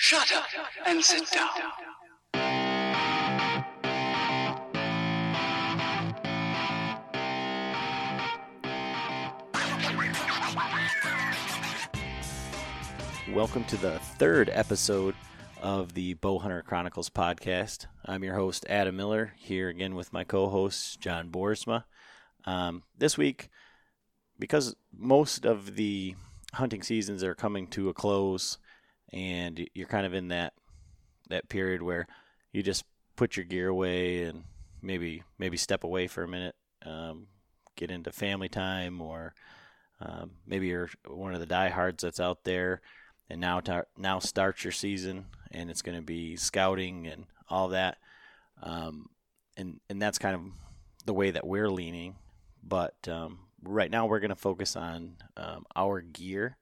Shut up and sit down. Welcome to the third episode of the Bowhunter Chronicles podcast. I'm your host, Adam Miller, here again with my co host, John Boersma. Um, this week, because most of the hunting seasons are coming to a close, and you're kind of in that that period where you just put your gear away and maybe maybe step away for a minute, um, get into family time, or um, maybe you're one of the diehards that's out there and now tar- now starts your season and it's going to be scouting and all that um, and and that's kind of the way that we're leaning but um, right now we're going to focus on um, our gear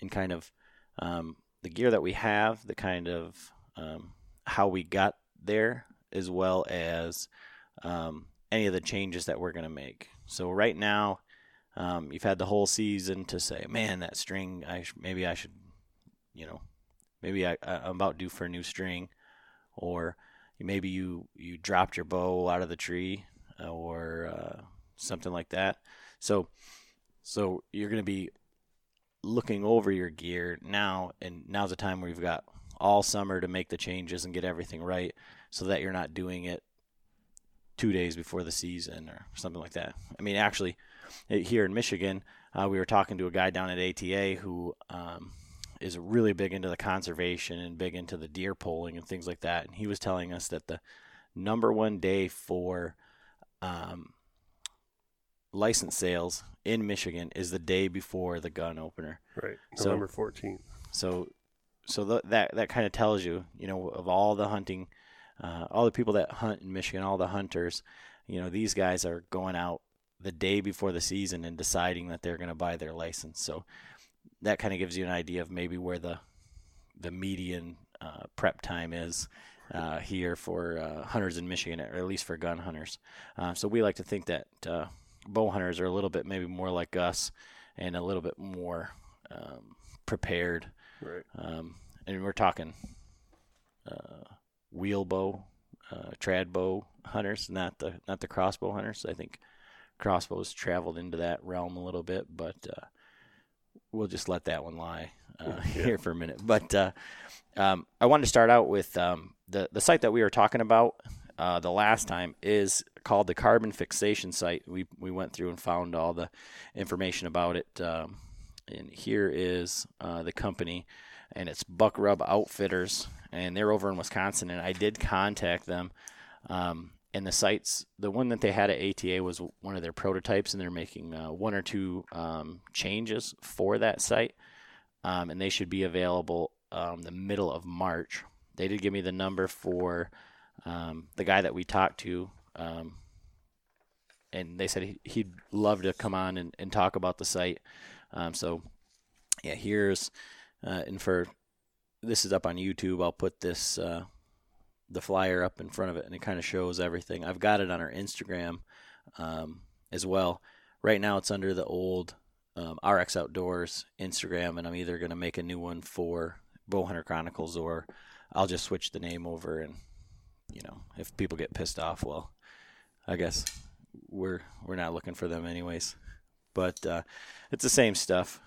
and kind of um, the gear that we have the kind of um, how we got there as well as um, any of the changes that we're going to make so right now you've had the whole season to say man that string I sh- maybe I should you know, maybe I, I'm about due for a new string, or maybe you you dropped your bow out of the tree, or uh, something like that. So, so you're going to be looking over your gear now, and now's the time where you've got all summer to make the changes and get everything right, so that you're not doing it two days before the season or something like that. I mean, actually, here in Michigan, uh, we were talking to a guy down at ATA who. Um, is really big into the conservation and big into the deer polling and things like that. And he was telling us that the number one day for um, license sales in Michigan is the day before the gun opener. Right, So- November fourteenth. So, so th- that that kind of tells you, you know, of all the hunting, uh, all the people that hunt in Michigan, all the hunters, you know, these guys are going out the day before the season and deciding that they're going to buy their license. So that kind of gives you an idea of maybe where the the median uh, prep time is uh, here for uh, hunters in Michigan, or at least for gun hunters. Uh, so we like to think that uh, bow hunters are a little bit maybe more like us and a little bit more um, prepared. Right. Um, and we're talking uh, wheel bow, uh, trad bow hunters, not the not the crossbow hunters. I think crossbows traveled into that realm a little bit, but uh, we'll just let that one lie uh, here for a minute. But uh, um, I wanted to start out with um, the the sight that we were talking about uh, the last time is called the Carbon Fixation sight. We we went through and found all the information about it. Um, and here is uh, the company, and it's Buck Rub Outfitters, and they're over in Wisconsin. And I did contact them. Um, and the sights, the one that they had at ATA was one of their prototypes, and they're making uh, one or two um, changes for that sight, um, and they should be available um, the middle of March. They did give me the number for um, the guy that we talked to, um, and they said he, he'd love to come on and, and talk about the sight. Um, so, yeah, here's uh, and for this is up on YouTube. I'll put this uh, the flyer up in front of it, and it kind of shows everything. I've got it on our Instagram um, as well. Right now, it's under the old um, RX Outdoors Instagram, and I'm either going to make a new one for Bowhunter Chronicles, or I'll just switch the name over. And you know, if people get pissed off, well, I guess we're we're not looking for them anyways. But uh, it's the same stuff.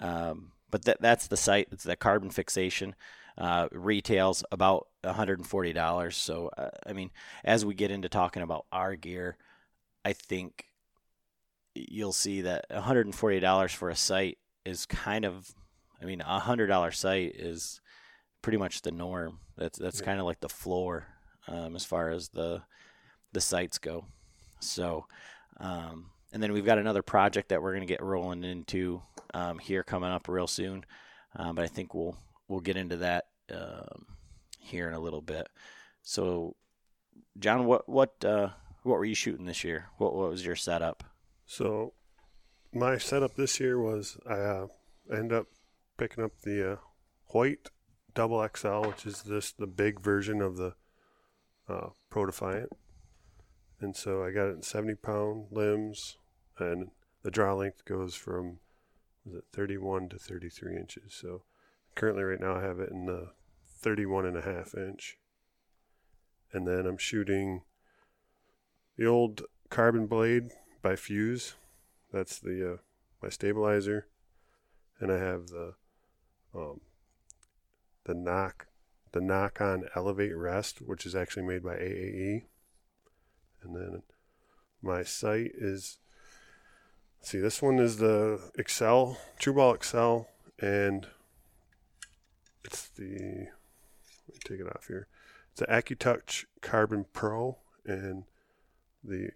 Um, but that that's the sight. It's that carbon fixation. Uh, retails about $140. So, uh, I mean, as we get into talking about our gear, I think you'll see that $140 for a sight is kind of, I mean, a hundred dollar sight is pretty much the norm. That's that's Yeah. kind of like the floor um, as far as the the sights go. So, um, and then we've got another project that we're going to get rolling into um, here coming up real soon. Um, but I think we'll we'll get into that um, here in a little bit. So, John, what what uh, what were you shooting this year? What what was your setup? So my setup this year was I uh, ended up picking up the uh, Hoyt double XL, which is this the big version of the uh, Pro Defiant, and so I got it in 70 pound limbs, and the draw length goes from was it 31 to 33 inches. So currently, right now, I have it in the 31 and a half inch, and then I'm shooting the old carbon blade by Fuse. That's the uh, my stabilizer, and I have the um, the knock the Nock On elevate rest, which is actually made by AAE, and then my sight is. See, this one is the Excel True Ball Excel, and it's the. Let me take it off here. It's the AccuTouch Carbon Pro, and the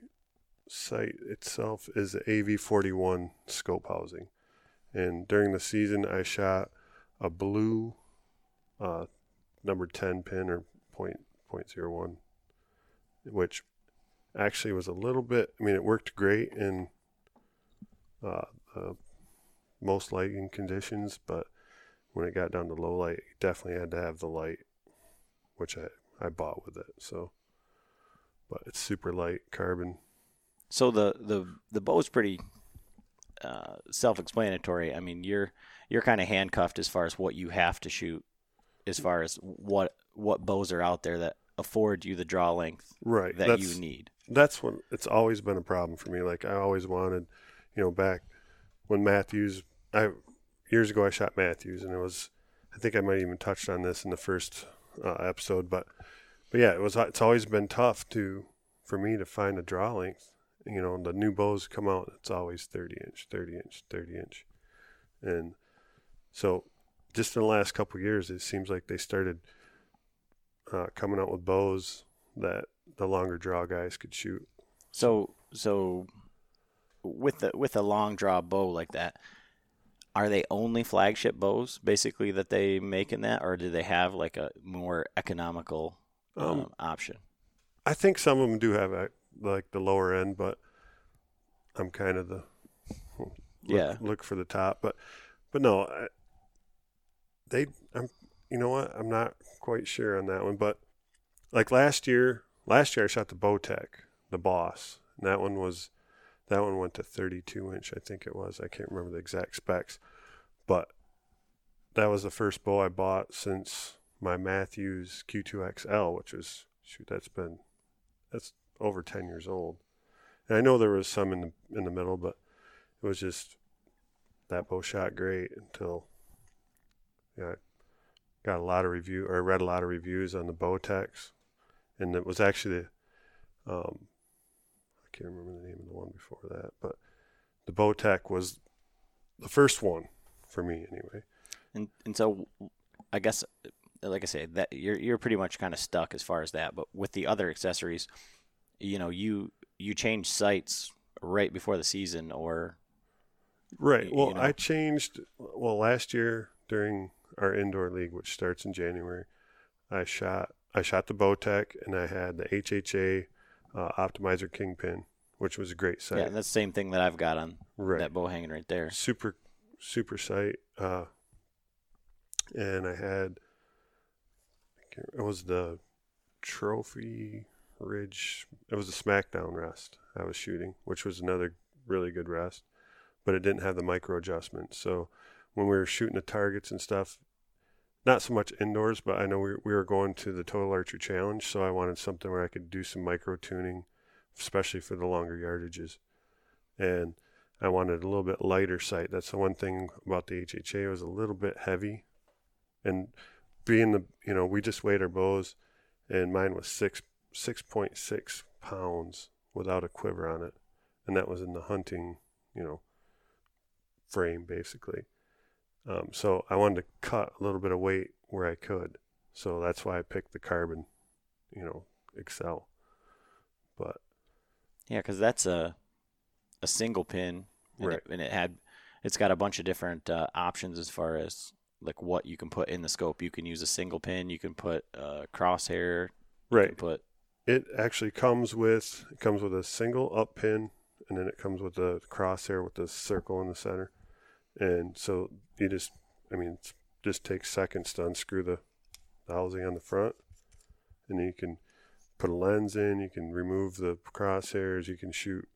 sight itself is the AV41 scope housing. And during the season, I shot a blue uh, number 10 pin or .01, which actually was a little bit, I mean, it worked great in uh, uh, most lighting conditions, but when it got down to low light, you definitely had to have the light, which I, I bought with it. So, but it's super light carbon. So the the the bow's pretty uh, self-explanatory. I mean, you're you're kind of handcuffed as far as what you have to shoot, as far as what what bows are out there that afford you the draw length Right. that that's, you need. That's what it's always been a problem for me. Like I always wanted, you know, back when Mathews, I years ago I shot Mathews, and it was, I think I might even touched on this in the first uh, episode, but but yeah, it was. It's always been tough to for me to find a draw length. You know, the new bows come out, it's always 30 inch, 30 inch, 30 inch, and so just in the last couple of years, it seems like they started uh, coming out with bows that the longer draw guys could shoot. So so with the with a long draw bow like that, are they only flagship bows basically that they make in that, or do they have like a more economical um, Um, option? I think some of them do have a, like the lower end, but I'm kind of the look, Yeah. look for the top. But but no, I, they I'm you know what I'm not quite sure on that one. But like last year, last year I shot the Bowtech, the Boss, and that one was that one went to 32 inch. I think it was. I can't remember the exact specs, but that was the first bow I bought since my Mathews Q2XL, which was shoot that's been that's over 10 years old. And I know there was some in the in the middle, but it was just that bow shot great until yeah, I got a lot of review or read a lot of reviews on the Bowtex, and it was actually the um, I can't remember the name of the one before that, but the Bowtech was the first one for me anyway. And and so I guess like I say that you're you're pretty much kind of stuck as far as that. But with the other accessories, you know, you you change sights right before the season, or Right. Well, you know. I changed. Well, last year during our indoor league, which starts in January, I shot. I shot the Bowtech, and I had the HHA uh, Optimizer Kingpin, which was a great sight. yeah, that's the same thing that I've got on right. that bow hanging right there. super super sight uh and i had it was the trophy ridge it was a smackdown rest i was shooting which was another really good rest but it didn't have the micro adjustment so when we were shooting the targets and stuff not so much indoors but i know we, we were going to the total archery challenge so i wanted something where i could do some micro tuning especially for the longer yardages and I wanted a little bit lighter sight. That's the one thing about the HHA was a little bit heavy, and being the you know we just weighed our bows, and mine was six six point six pounds without a quiver on it, and that was in the hunting you know frame basically. Um, so I wanted to cut a little bit of weight where I could, so that's why I picked the carbon, you know, Axcel. But Yeah, because that's a a single pin, and, Right. it, and it had it's got a bunch of different uh, options as far as like what you can put in the scope. You can use a single pin. You can put uh, crosshair. Right, put it actually comes with it comes with a single up pin and then it comes with a crosshair with the circle in the center and so you just i mean it just takes seconds to unscrew the, the housing on the front and then you can put a lens in you can remove the crosshairs you can shoot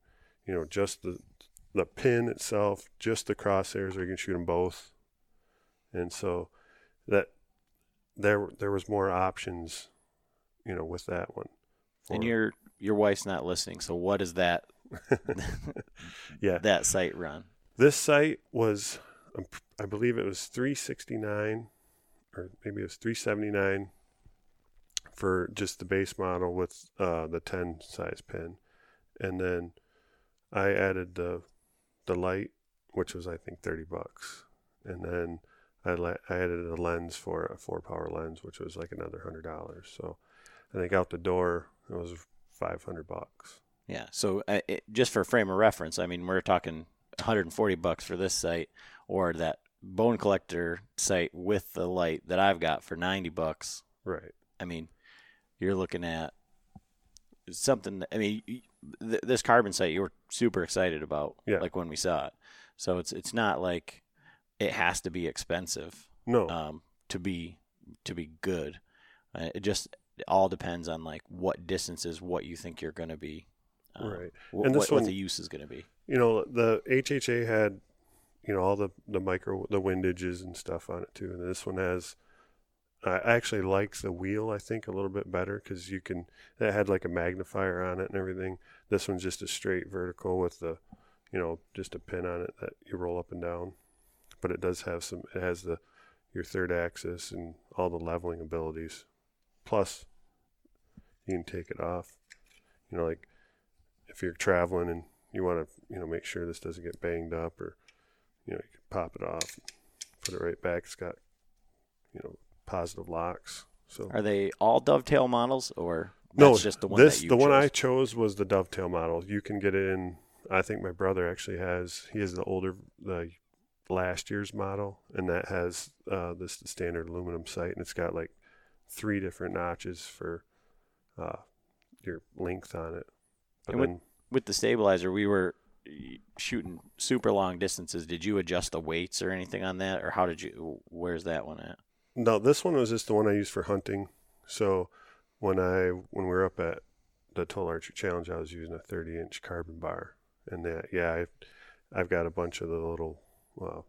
you know just the the pin itself just the crosshairs or you can shoot them both and so that there there was more options you know with that one and your your wife's not listening. So what does that yeah that sight run? This sight was, um, I believe it was 369 or maybe it was 379 for just the base model with uh, the 10 size pin. And then I added the the light, which was I think 30 bucks. And then I, le- I added a lens for a four power lens, which was like another hundred dollars. So I think out the door it was 500 bucks. Yeah. So uh, it, just for frame of reference, I mean, we're talking 140 bucks for this sight, or that bone collector sight with the light that I've got for 90 bucks. Right. I mean, you're looking at something. I mean, th- this carbon sight you were super excited about, Yeah. like when we saw it. So it's it's not like it has to be expensive No. um, to be to be good. Uh, it just it all depends on like what distances, what you think you're going to be, um, Right. wh- And what, this what one- the use is going to be. you know the HHA had you know all the the micro the windages and stuff on it too. And this one has I actually like the wheel I think a little bit better because you can it had like a magnifier on it and everything. This one's just a straight vertical with the you know just a pin on it that you roll up and down. But it does have some it has the your third axis and all the leveling abilities. Plus you can take it off. You know like if you're traveling and you want to you know make sure this doesn't get banged up or you know you can pop it off put it right back. It's got you know positive locks so. Are they all dovetail models, or no just the one this that you the one i chose? chose was the dovetail model. You can get it in i think my brother actually has he has the older the last year's model and that has uh, this the standard aluminum sight and it's got like three different notches for uh, your length on it but And then with the stabilizer, we were eh, shooting super long distances. Did you adjust the weights or anything on that, or how did you? Where's that one at? No, this one was just the one I used for hunting. So when I when we were up at the Total Archery Challenge, I was using a 30 inch carbon bar, and that yeah, I've I've got a bunch of the little well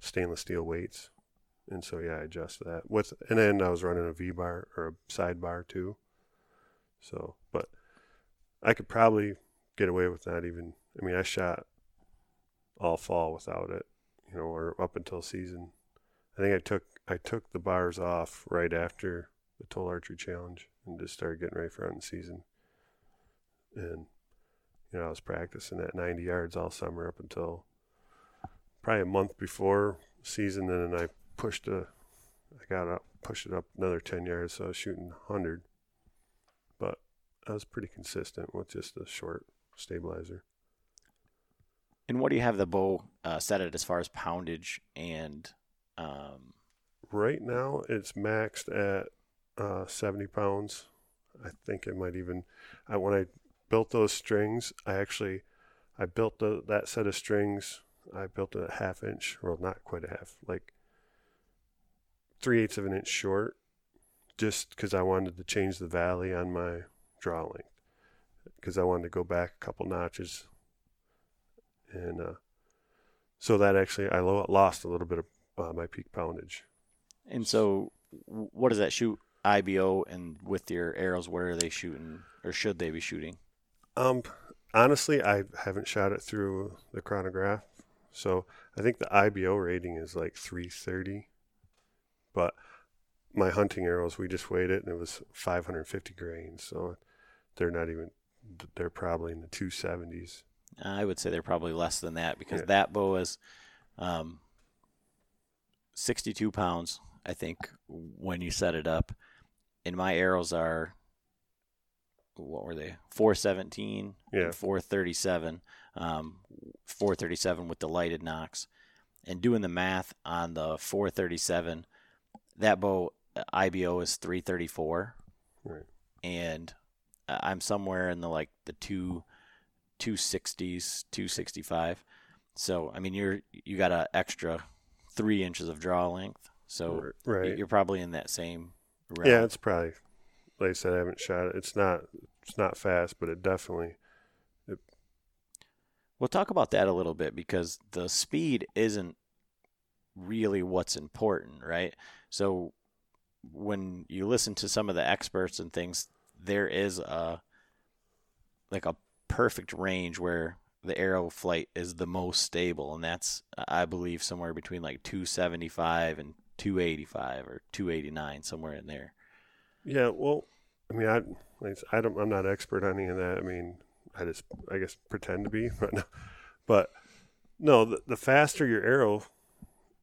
stainless steel weights, and so yeah, I adjust that with, and then I was running a V bar or a side bar too. So, but I could probably get away with that. Even I mean, I shot all fall without it, you know, or up until season. I think I took I took the bars off right after the Total Archery Challenge and just started getting ready for hunting season. And you know, I was practicing at 90 yards all summer up until probably a month before season, and then I pushed a I got up pushed it up another 10 yards, so I was shooting 100. I was pretty consistent with just a short stabilizer. And what do you have the bow uh, set at as far as poundage and? Um, Right now, it's maxed at uh, 70 pounds. I think it might even. I, when I built those strings, I actually I built the, that set of strings. I built a half inch, well, not quite a half, like three eighths of an inch short, just because I wanted to change the valley on my draw length, because I wanted to go back a couple notches, and uh, so that actually I lo- lost a little bit of uh, my peak poundage. and so, what does that shoot? IBO and with your arrows, where are they shooting, or should they be shooting? Um, honestly, I haven't shot it through the chronograph, so I think the IBO rating is like 330. But my hunting arrows, we just weighed it and it was 550 grains. So they're not even, they're probably in the 270s. I would say they're probably less than that because Yeah. that bow is um, 62 pounds, I think, when you set it up. And my arrows are, what were they? 417 Yeah. and 437. Um, 437 with the lighted nocks. And doing the math on the 437, that bow IBO is 334 Right. and Uh, I'm somewhere in the like the two, two sixties, two sixty five. So I mean, you're you got an extra three inches of draw length, so right. you're probably in that same. Realm. Yeah, it's probably, like I said, I haven't shot it. It's not, it's not fast, but it definitely, We'll talk about that a little bit because the speed isn't really what's important, right? So when you listen to some of the experts and things, there is a like a perfect range where the arrow flight is the most stable, and that's I believe somewhere between like 275 and 285 or 289, somewhere in there. yeah, well, I mean, i i don't i'm not expert on any of that. I mean, I just, I guess, pretend to be, but no, but no, the, the faster your arrow,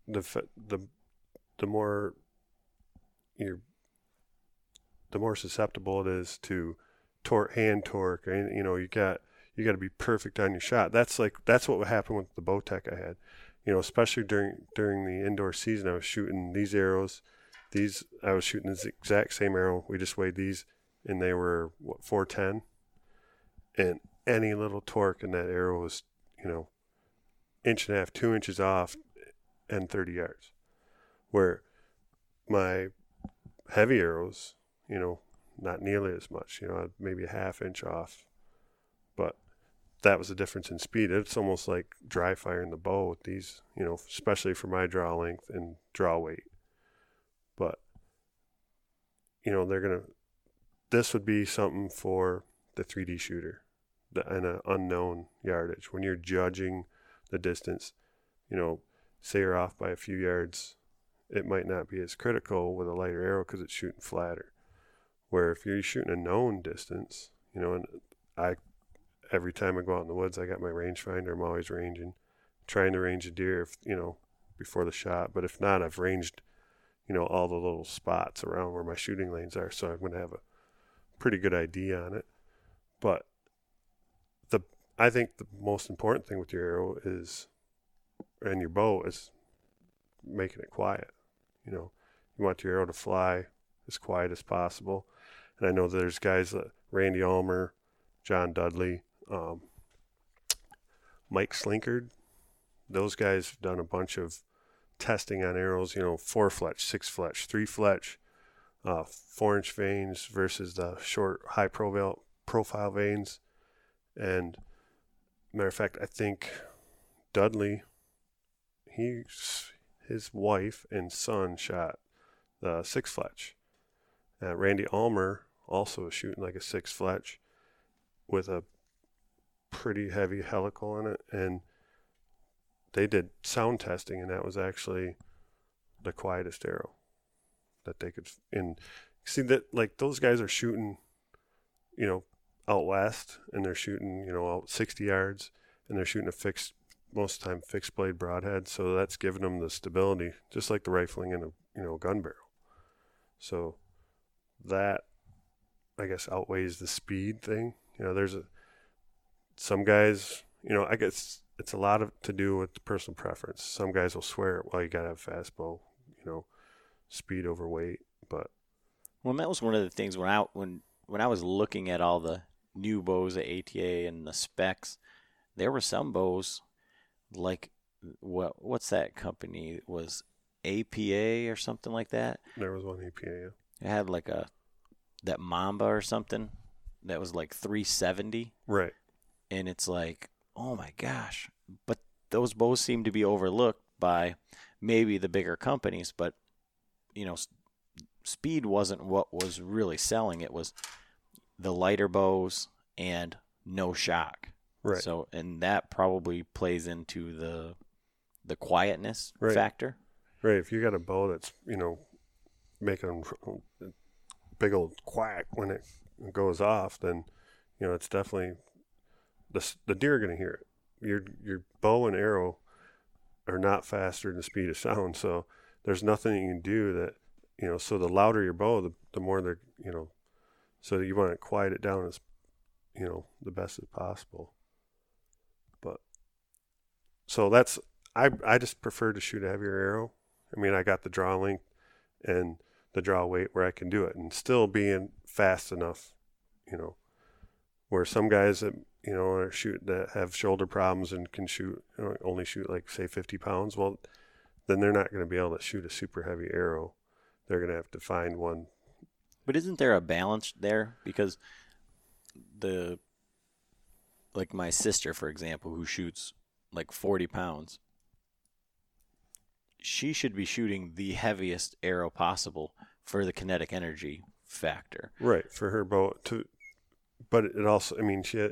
the, the, the more you're, the more susceptible it is to torque, hand torque, you know, you got, you got to be perfect on your shot. That's like, that's what would happen with the Bowtech I had, you know, especially during, during the indoor season, I was shooting these arrows, these, I was shooting this exact same arrow. We just weighed these and they were what 410 and any little torque in that arrow was you know inch and a half two inches off and 30 yards where my heavy arrows you know not nearly as much you know maybe a half inch off but that was the difference in speed it's almost like dry firing the bow with these you know especially for my draw length and draw weight but you know they're gonna this would be something for the 3D shooter the, and an unknown yardage. When you're judging the distance, you know, say you're off by a few yards, it might not be as critical with a lighter arrow because it's shooting flatter. Where if you're shooting a known distance, you know, and I, every time I go out in the woods, I got my rangefinder. I'm always ranging, trying to range a deer, if, you know, before the shot. But if not, I've ranged, you know, all the little spots around where my shooting lanes are. So I'm going to have a pretty good idea on it. But the I think the most important thing with your arrow is and your bow is making it quiet. You know, you want your arrow to fly as quiet as possible. And I know there's guys like Randy Ulmer, John Dudley, um, Mike Slinkard. Those guys have done a bunch of testing on arrows, you know, four fletch, six fletch, three fletch, uh, four inch vanes versus the short high profile profile vanes. And matter of fact, I think Dudley, he his wife and son shot the six fletch. Uh, Randy Almer also shooting like a six fletch with a pretty heavy helical in it, and they did sound testing, and that was actually the quietest arrow that they could. And see that like those guys are shooting, you know, out west, and they're shooting, you know, out 60 yards, and they're shooting a fixed, most of the time fixed blade broadhead. So that's giving them the stability, just like the rifling in a you know gun barrel. So that I guess outweighs the speed thing. You know, there's a some guys, you know, I guess it's a lot of to do with the personal preference. Some guys will swear, well, you gotta have fast bow, you know, speed over weight. But Well, that was one of the things when I when when I was looking at all the new bows at ATA and the specs, there were some bows like what what's that company it was APA or something like that. there was one APA. Yeah. It had like a that Mamba or something that was like 370 Right. and it's like, oh my gosh. But those bows seem to be overlooked by maybe the bigger companies, but you know, speed wasn't what was really selling. It was the lighter bows and no shock. Right. So, and that probably plays into the the quietness Right. factor. Right. If you got a bow that's, you know, make a big old quack when it goes off, then you know it's definitely the the deer are going to hear it. Your your bow and arrow are not faster than the speed of sound, so there's nothing you can do that you know. So the louder your bow, the the more they're you know. So you want to quiet it down as you know the best as possible. But so that's I I just prefer to shoot a heavier arrow. I mean I got the draw length and the draw weight where I can do it and still being fast enough, you know. Where some guys that you know are shoot that have shoulder problems and can shoot you know, only shoot like say 50 pounds, well, then they're not going to be able to shoot a super heavy arrow. They're going to have to find one. But isn't there a balance there because the like my sister, for example, who shoots like 40 pounds, she should be shooting the heaviest arrow possible for the kinetic energy factor. Right for her bow to, but it also I mean she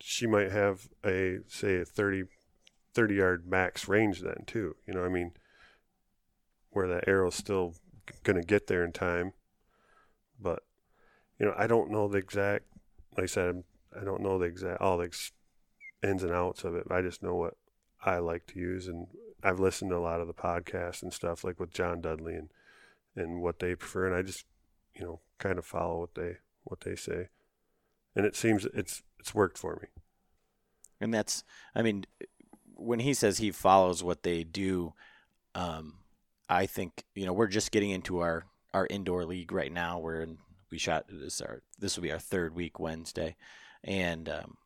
she might have a say a 30, 30 yard max range then too. You know I mean where that arrow's still going to get there in time, but you know I don't know the exact. Like I said, I don't know the exact all the ex- ins and outs of it. I just know what I like to use, and I've listened to a lot of the podcasts and stuff like with John Dudley and and what they prefer, and I just you know kind of follow what they what they say, and it seems it's it's worked for me. And that's, I mean, when he says he follows what they do, um, I think you know we're just getting into our our indoor league right now. We're in, we shot this our this will be our third week Wednesday, and um,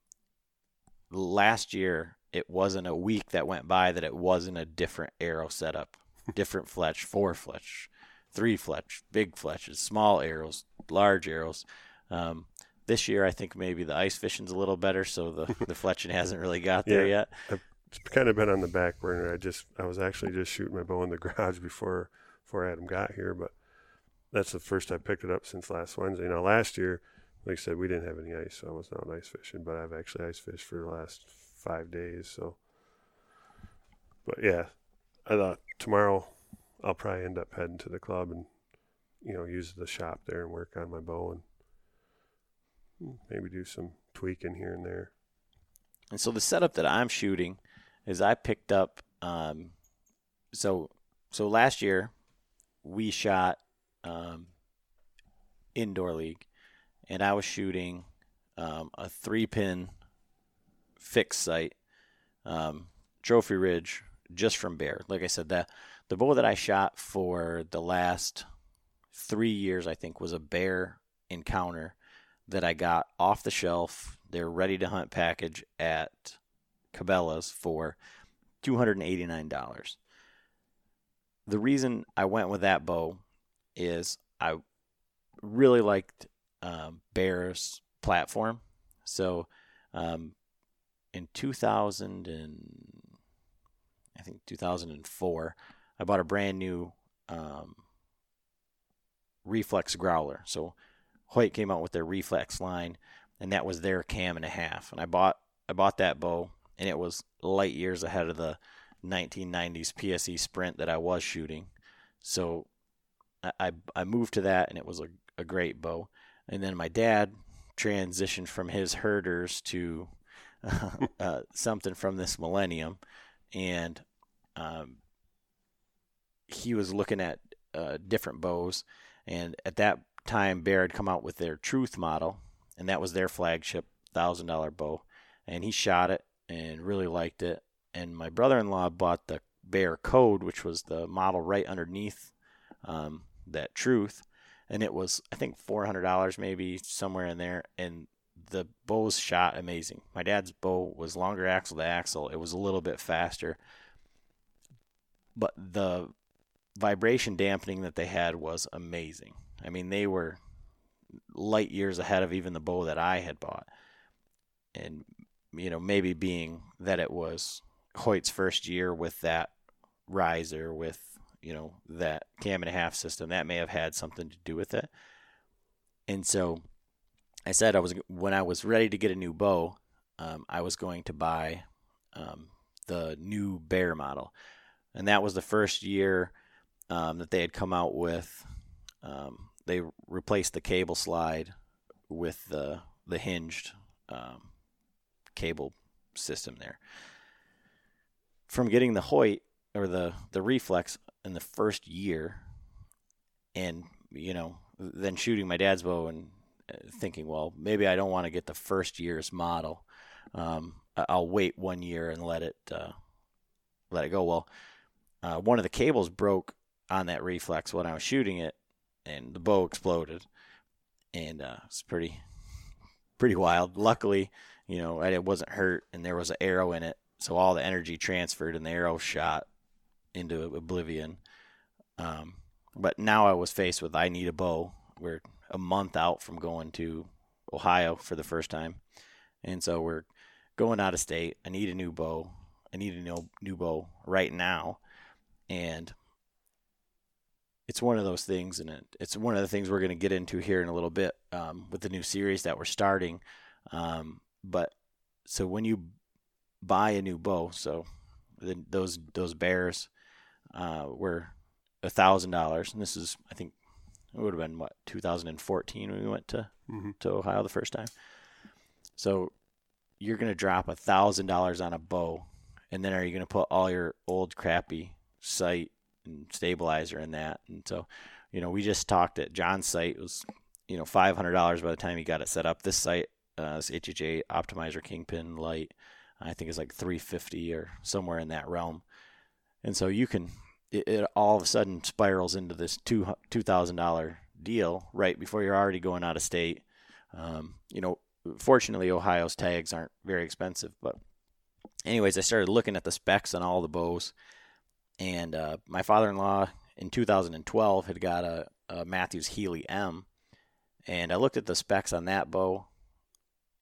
last year it wasn't a week that went by that it wasn't a different arrow setup, different fletch, four fletch, three fletch, big fletches, small arrows, large arrows. Um, this year, I think maybe the ice fishing's a little better, so the the fletching hasn't really got there Yeah. yet. I've it's kind of been on the back burner. I just I was actually just shooting my bow in the garage before before Adam got here, but that's the first I picked it up since last Wednesday. Now last year, like I said, we didn't have any ice, so I was not ice fishing, but I've actually ice fished for the last five days. So, but yeah, I thought tomorrow I'll probably end up heading to the club and you know use the shop there and work on my bow and maybe do some tweaking here and there. And so the setup that I'm shooting is I picked up um, so so last year we shot um, indoor league and I was shooting um, a three pin fixed sight um, trophy ridge just from bear. Like I said, that the bow that I shot for the last three years I think was a bear encounter that I got off the shelf. They're ready to hunt package at Cabela's for $289. The reason I went with that bow is I really liked um, Bear's platform. So um, in 2000 and I think 2004, I bought a brand new um, reflex growler. So Hoyt came out with their reflex line, and that was their cam and a half. And I bought I bought that bow, and it was light years ahead of the 1990s PSE Sprint that I was shooting. So I I, moved to that, and it was a, a great bow. And then my dad transitioned from his herders to uh, something from this millennium, and um, he was looking at uh, different bows. And at that time, Bear had come out with their Truth model, and that was their flagship thousand dollar bow. And he shot it and really liked it. And my brother-in-law bought the Bear Code, which was the model right underneath um, that Truth, and it was I think four hundred dollars, maybe somewhere in there. And the bows shot amazing. My dad's bow was longer axle to axle. It was a little bit faster, but the vibration dampening that they had was amazing. I mean, they were light years ahead of even the bow that I had bought. And, you know, maybe being that it was Hoyt's first year with that riser, with, you know, that cam and a half system, that may have had something to do with it. And so I said I was, when I was ready to get a new bow, um, I was going to buy um, the new Bear model. And that was the first year um, that they had come out with. Um, they replaced the cable slide with the the hinged um, cable system there. From getting the Hoyt or the the reflex in the first year, and you know, then shooting my dad's bow and uh, thinking, well, maybe I don't want to get the first year's model. Um, I'll wait one year and let it uh, let it go. Well, uh, one of the cables broke on that reflex when I was shooting it, and the bow exploded, and uh, it's pretty pretty wild. Luckily, you know, it wasn't hurt, and there was an arrow in it, so all the energy transferred, and the arrow shot into oblivion. Um, but now I was faced with I need a bow. We're a month out from going to Ohio for the first time, and so we're going out of state. I need a new bow. I need a new new bow right now, and it's one of those things, and it, it's one of the things we're going to get into here in a little bit um, with the new series that we're starting. Um, but so when you buy a new bow, so the, those those bears uh, were a thousand dollars, and this is I think it would have been what 2014 when we went to Mhm. to Ohio the first time. So you're going to drop a thousand dollars on a bow, and then are you going to put all your old crappy sight and stabilizer in that? And so, you know, we just talked at John's sight it was you know five hundred dollars by the time he got it set up. This sight, uh, this HHA Optimizer Kingpin Light, I think is like three fifty or somewhere in that realm. And so you can it, it all of a sudden spirals into this two two thousand dollar deal right before you're already going out of state. Um, you know, fortunately Ohio's tags aren't very expensive, but anyways, I started looking at the specs on all the bows, and uh, my father-in-law in 2012 had got a, a Mathews Heli-m, and I looked at the specs on that bow,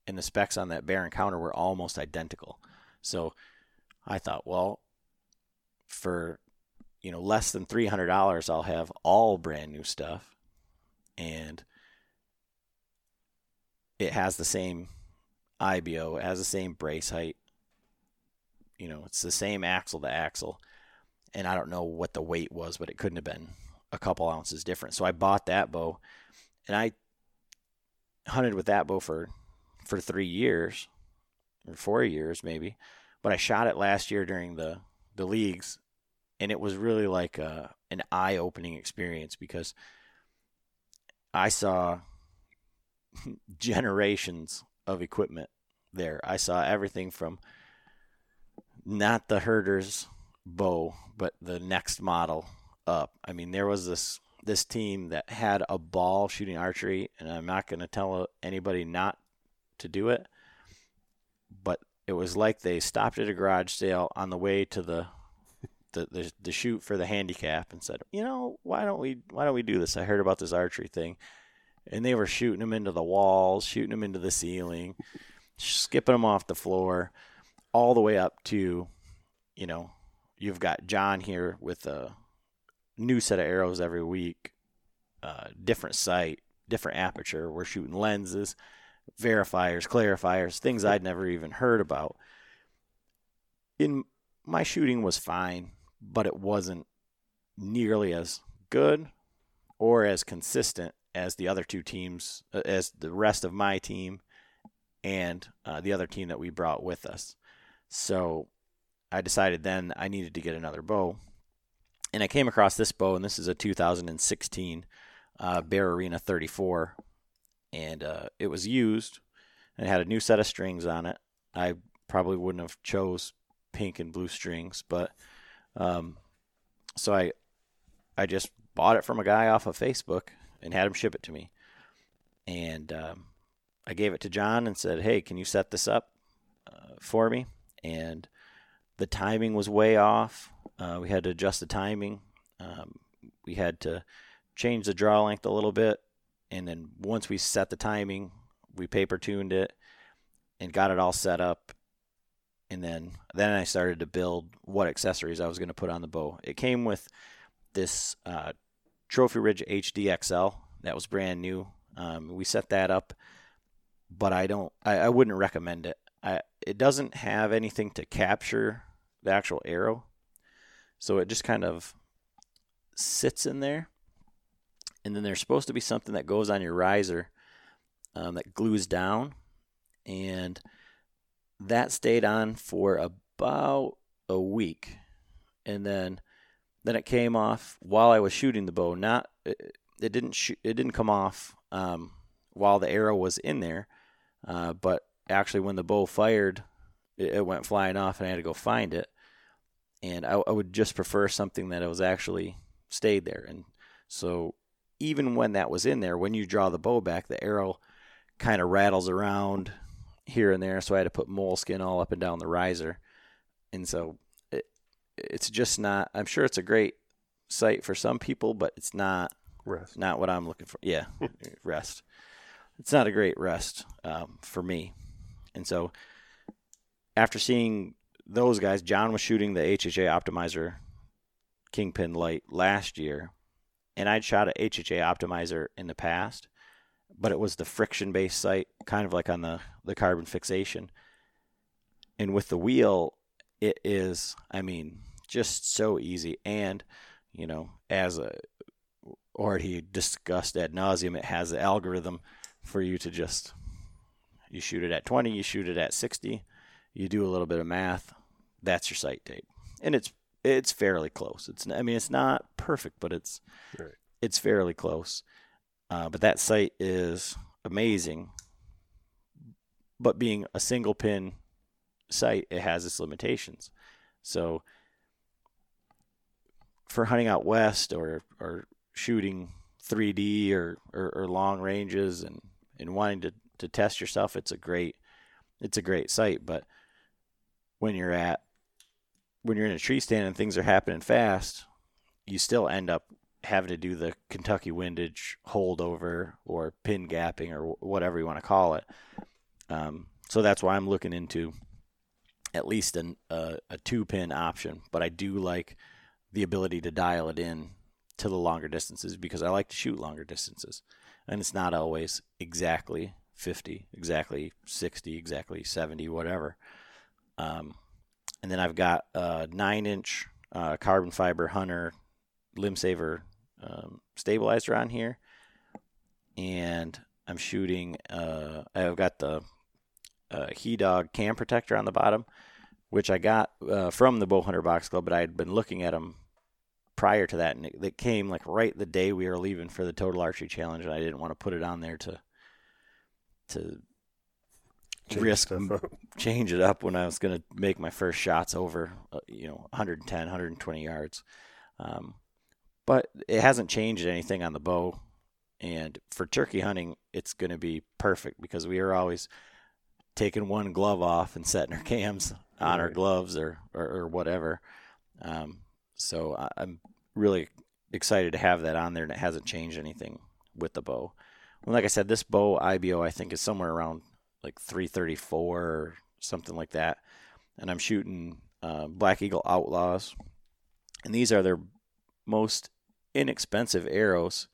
and the specs on that Bear Encounter were almost identical. So I thought, well, for you know less than three hundred dollars, I'll have all brand new stuff, and it has the same IBO, it has the same brace height. You know, it's the same axle to axle, and I don't know what the weight was, but it couldn't have been a couple ounces different. So I bought that bow, and I hunted with that bow for for three years or four years maybe, but I shot it last year during the the leagues, and it was really like a, an eye opening experience because I saw generations of equipment there. I saw everything from not the herder's bow, but the next model up. I mean, there was this this team that had a ball shooting archery, and I'm not going to tell anybody not to do it, but it was like they stopped at a garage sale on the way to the the, the, the shoot for the handicap and said, you know, why don't we why don't we do this? I heard about this archery thing, and they were shooting them into the walls, shooting them into the ceiling, skipping them off the floor, all the way up to, you know, you've got John here with a new set of arrows every week, uh, different sight, different aperture. We're shooting lenses, verifiers, clarifiers, things I'd never even heard about. In my shooting was fine, but it wasn't nearly as good or as consistent as the other two teams, uh, as the rest of my team and uh, the other team that we brought with us. So I decided then I needed to get another bow. And I came across this bow, and this is a 2016 uh, Bear Arena 34. And uh, it was used. and It had a new set of strings on it. I probably wouldn't have chose pink and blue strings, but um, so I I just bought it from a guy off of Facebook and had him ship it to me. And um, I gave it to John and said, "Hey, can you set this up uh, for me?" And the timing was way off. Uh, we had to adjust the timing. Um, we had to change the draw length a little bit, and then once we set the timing, we paper tuned it and got it all set up. And then then I started to build what accessories I was going to put on the bow. It came with this uh, Trophy Ridge HDXL that was brand new. Um, we set that up, but I don't. I, I wouldn't recommend it. I, it doesn't have anything to capture the actual arrow, so it just kind of sits in there, and then there's supposed to be something that goes on your riser um, that glues down, and that stayed on for about a week, and then then it came off while I was shooting the bow. Not it, it didn't shoot, it didn't come off um, while the arrow was in there, uh, but actually when the bow fired, it, it, went flying off, and I had to go find it. And I, I would just prefer something that it was actually stayed there. And so even when that was in there, when you draw the bow back, the arrow kind of rattles around here and there. So I had to put moleskin all up and down the riser. And so it, it's just not, I'm sure it's a great sight for some people, but it's not rest. Not what I'm looking for. Yeah, rest. It's not a great rest um, for me. And so after seeing those guys, John was shooting the HHA Optimizer Kingpin Light last year, and I'd shot a HHA Optimizer in the past, but it was the friction based sight, kind of like on the, the carbon fixation. And with the wheel, it is, I mean, just so easy. And, you know, as a, already discussed ad nauseum, it has the algorithm for you to just, you shoot it at 20, you shoot it at 60, you do a little bit of math, that's your sight tape. And it's, it's fairly close. It's, I mean, it's not perfect, but it's, right. it's fairly close. Uh, but that sight is amazing. But being a single pin sight, it has its limitations. So for hunting out west or or shooting 3D or, or, or, long ranges and, and wanting to, to test yourself, it's a great it's a great sight. But when you're at when you're in a tree stand and things are happening fast, you still end up having to do the Kentucky windage holdover or pin gapping or whatever you want to call it. Um, so that's why I'm looking into at least an, a two pin option. But I do like the ability to dial it in to the longer distances because I like to shoot longer distances. And it's not always exactly 50, exactly 60, exactly 70, whatever. Um, and then I've got a nine inch uh, carbon fiber hunter limb saver um, stabilizer on here, and I'm shooting. Uh, I've got the uh, He Dog cam protector on the bottom, which I got uh, from the Bowhunter Box Club, but I had been looking at them prior to that, and it, it, came like right the day we were leaving for the Total Archery Challenge, and I didn't want to put it on there to to change risk change it up when I was going to make my first shots over, uh, you know, 110, 120 yards. Um, but it hasn't changed anything on the bow. And for turkey hunting, it's going to be perfect because we are always taking one glove off and setting our cams on our gloves or, or, or whatever. Um, so I'm really excited to have that on there, and it hasn't changed anything with the bow. Well, like I said, this bow IBO I think is somewhere around like 334 or something like that, and I'm shooting uh, Black Eagle Outlaws, and these are their most inexpensive arrows,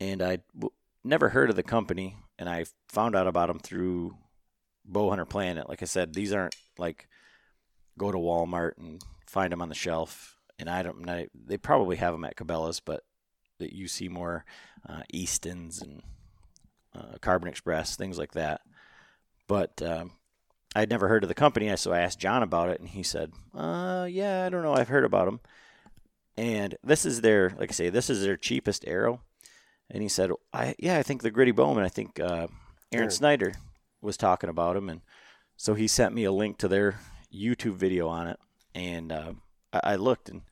and I w- never heard of the company, and I found out about them through Bowhunter Planet. Like I said, these aren't like go to Walmart and find them on the shelf, and I don't. I, they probably have them at Cabela's, but that you see more uh, Easton's and uh, Carbon Express, things like that. But um, I'd never heard of the company, so I asked John about it, and he said, uh, "Yeah, I don't know. I've heard about them." And this is their, like I say, this is their cheapest arrow. And he said, "I yeah, I think the Gritty Bowman. I think uh, Aaron Snyder was talking about him, and so he sent me a link to their YouTube video on it, and uh, I, I looked, and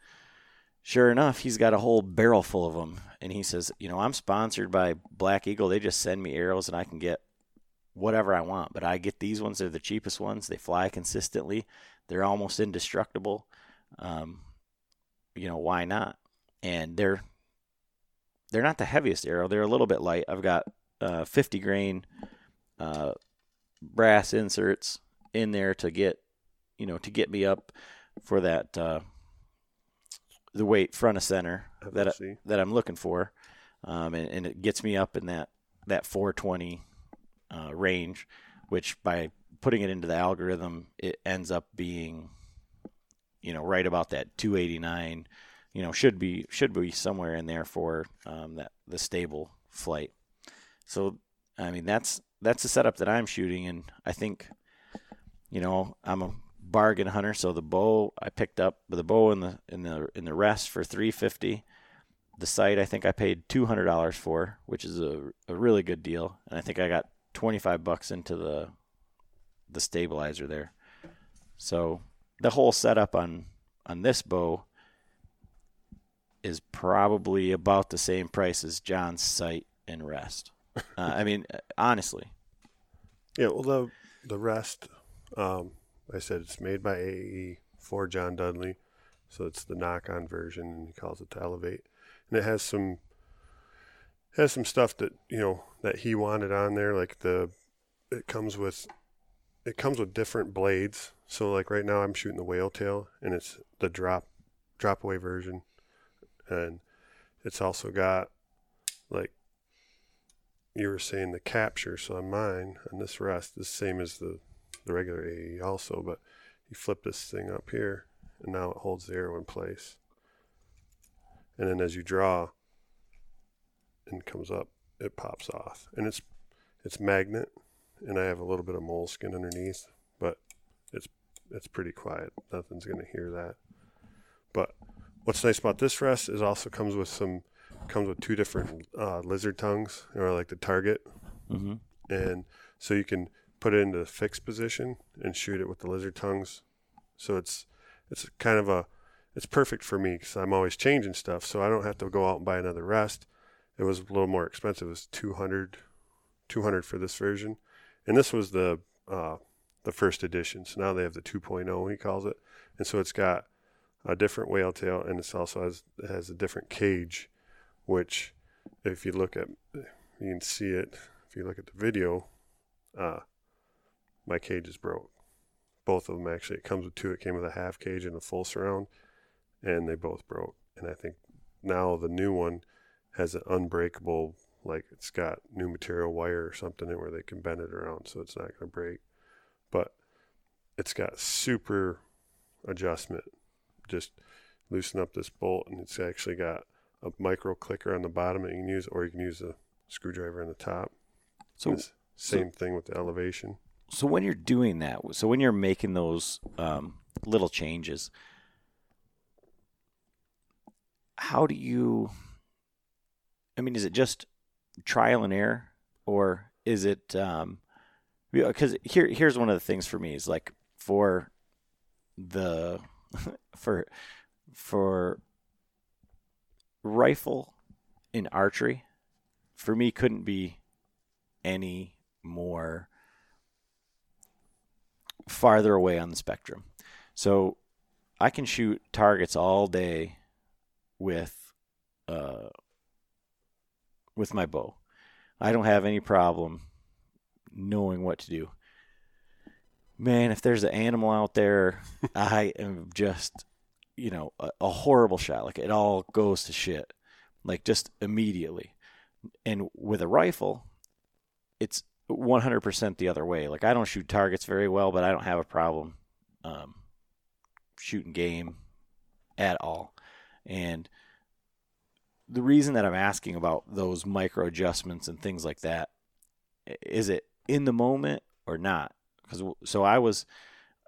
sure enough, he's got a whole barrel full of them. And he says, you know, I'm sponsored by Black Eagle. They just send me arrows, and I can get whatever I want. But I get these ones; they're the cheapest ones. They fly consistently. They're almost indestructible. Um, you know, why not? And they're they're not the heaviest arrow. They're a little bit light. I've got uh, 50 grain uh, brass inserts in there to get you know to get me up for that uh, the weight front of center that I, that I'm looking for, um, and, and, it gets me up in that that 420 uh, range, which by putting it into the algorithm, it ends up being you know, right about that 289, you know, should be should be somewhere in there for um, that the stable flight. So, I mean, that's that's the setup that I'm shooting, and I think, you know, I'm a bargain hunter. So the bow I picked up the bow in the in the in the rest for 350. The sight I think I paid two hundred dollars for, which is a a really good deal, and I think I got 25 bucks into the the stabilizer there. So the whole setup on on this bow is probably about the same price as John's sight and rest. Uh, I mean, honestly. Yeah, well, the the rest, um, I said it's made by AE for John Dudley, so it's the Nock On version, and he calls it the Elevate, and it has some has some stuff that you know that he wanted on there, like the it comes with it comes with different blades. So like right now I'm shooting the whale tail, and it's the drop drop away version, and it's also got like you were saying the capture. So on mine, on this rest, the same as the the regular AE also, but you flip this thing up here, and now it holds the arrow in place. And then as you draw, and comes up, it pops off, and it's it's magnet, and I have a little bit of moleskin underneath, but it's it's pretty quiet. Nothing's gonna hear that. But what's nice about this rest is also comes with some comes with two different uh, lizard tongues, or like the target, Mm-hmm. and so you can put it into the fixed position and shoot it with the lizard tongues. So it's it's kind of a it's perfect for me because I'm always changing stuff, so I don't have to go out and buy another rest. It was a little more expensive. It was 200, 200 for this version, and this was the uh, the first edition. So now they have the 2.0, he calls it, and so it's got a different whale tail, and it's also has it has a different cage, which if you look at you can see it if you look at the video, uh, my cage is broke. Both of them actually. It comes with two. It came with a half cage and a full surround, and they both broke. And I think now the new one has an unbreakable, like it's got new material wire or something in where they can bend it around so it's not going to break. But it's got super adjustment. Just loosen up this bolt, and it's actually got a micro clicker on the bottom that you can use, or you can use a screwdriver on the top. So same thing with the elevation. So when you're doing that, so when you're making those um, little changes, how do you? I mean, is it just trial and error, or is it? Um, because here, here's one of the things for me is like for the for for rifle in archery, for me couldn't be any more farther away on the spectrum. So I can shoot targets all day with uh, with my bow. I don't have any problem knowing what to do. Man, if there's an animal out there, I am just, you know, a, a horrible shot. Like it all goes to shit, like just immediately. And with a rifle, it's 100% the other way. Like I don't shoot targets very well, but I don't have a problem um, shooting game at all. And the reason that I'm asking about those micro adjustments and things like that is it in the moment or not? Because so I was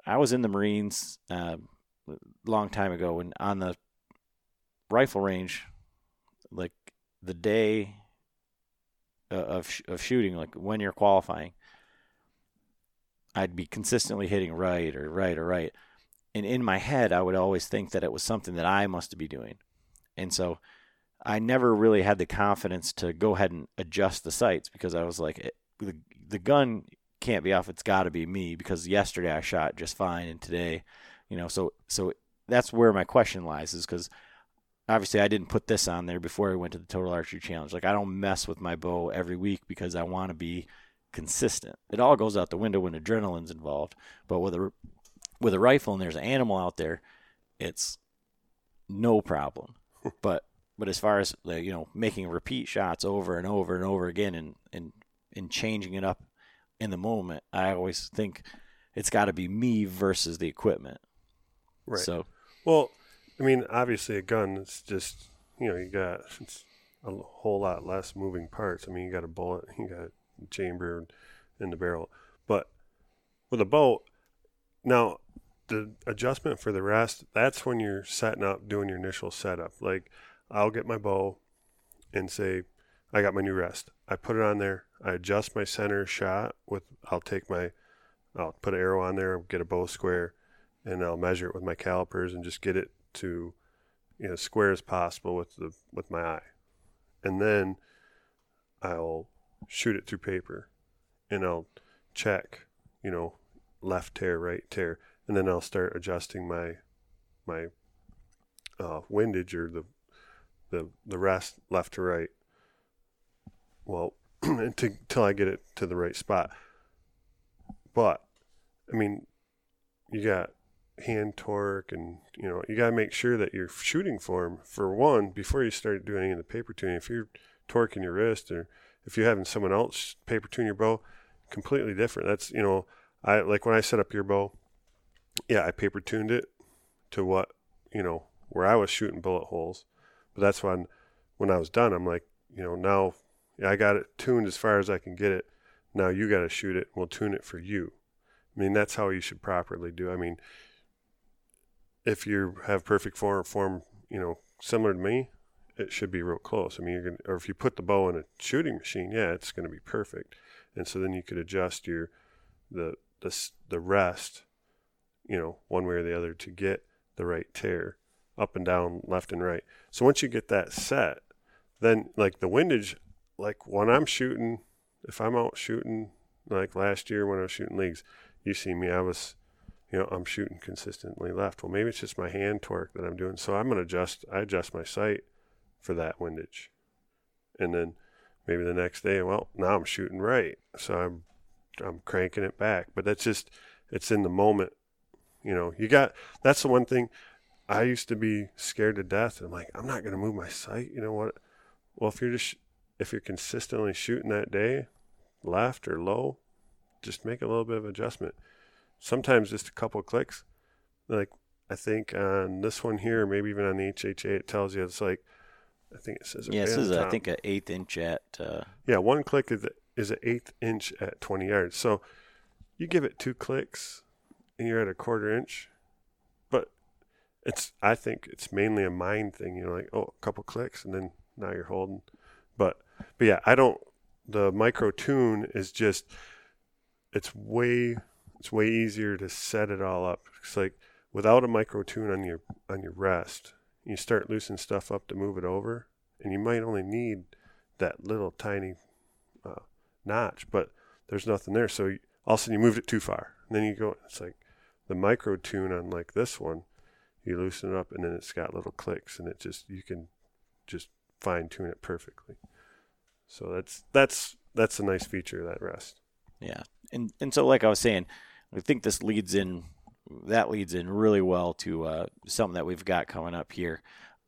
I was in the Marines uh, a long time ago, and on the rifle range, like the day Uh, of of shooting, like when you're qualifying, I'd be consistently hitting right or right or right, and in my head, I would always think that it was something that I must be doing, and so I never really had the confidence to go ahead and adjust the sights because I was like, it, the the gun can't be off; it's got to be me because yesterday I shot just fine, and today, you know, so so that's where my question lies is because obviously I didn't put this on there before I went to the Total Archery Challenge. Like I don't mess with my bow every week because I want to be consistent. It all goes out the window when adrenaline's involved. But with a with a rifle and there's an animal out there, it's no problem. but but as far as like, you know making repeat shots over and over and over again and and and changing it up in the moment, I always think it's got to be me versus the equipment. Right. So Well, I mean, obviously a gun. It's just you know you got it's a whole lot less moving parts. I mean, you got a bullet, you got a chamber in the barrel, but with a bow, now the adjustment for the rest. That's when you're setting up, doing your initial setup. Like I'll get my bow and say, I got my new rest. I put it on there. I adjust my center shot with. I'll take my, I'll put an arrow on there, get a bow square, and I'll measure it with my calipers and just get it to, you know, square as possible with the with my eye, and then I'll shoot it through paper, and I'll check, you know, left tear, right tear, and then I'll start adjusting my my uh, windage or the the the rest left to right. Well, until I get it to the right spot. But I mean, you got hand torque, and you know you got to make sure that your shooting form, for one, before you start doing any of the paper tuning, if you're torquing your wrist or if you're having someone else paper tune your bow, completely different. That's you know, I like when I set up your bow. Yeah, I paper tuned it to what you know where I was shooting bullet holes, but that's when when I was done, I'm like, you know, now I got it tuned as far as I can get it. Now you got to shoot it. We'll tune it for you. I mean, that's how you should properly do. I mean, if you have perfect form, form, you know, similar to me, it should be real close. I mean, you're gonna, or if you put the bow in a shooting machine, yeah, it's going to be perfect. And so then you could adjust your the the the rest, you know, one way or the other to get the right tear up and down, left and right. So once you get that set, then like the windage, like when I'm shooting, if I'm out shooting, like last year when I was shooting leagues, you see me, I was, you know, I'm shooting consistently left. Well, maybe it's just my hand torque that I'm doing. So I'm going to adjust, I adjust my sight for that windage. And then maybe the next day, well, now I'm shooting right. So I'm, I'm cranking it back. But that's just, it's in the moment. You know, you got, that's the one thing I used to be scared to death. I'm like, I'm not going to move my sight. You know what? Well, if you're just, if you're consistently shooting that day, left or low, just make a little bit of adjustment. Sometimes just a couple clicks. Like I think on this one here, maybe even on the HHA, it tells you it's like I think it says yeah, this is I think an eighth inch at uh... yeah, one click is is an eighth inch at 20 yards. So you give it two clicks and you're at a quarter inch. But it's I think it's mainly a mind thing. You know, like oh, a couple clicks and then now you're holding. But but yeah, I don't. The micro tune is just it's way it's way easier to set it all up. It's like without a micro tune on your on your rest, you start loosening stuff up to move it over, and you might only need that little tiny uh, notch, but there's nothing there. So you, all of a sudden you moved it too far, and then you go. It's like the micro tune on like this one. You loosen it up, and then it's got little clicks, and it just you can just fine tune it perfectly. So that's that's that's a nice feature of that rest. Yeah, and and so like I was saying, I think this leads in that leads in really well to uh, something that we've got coming up here.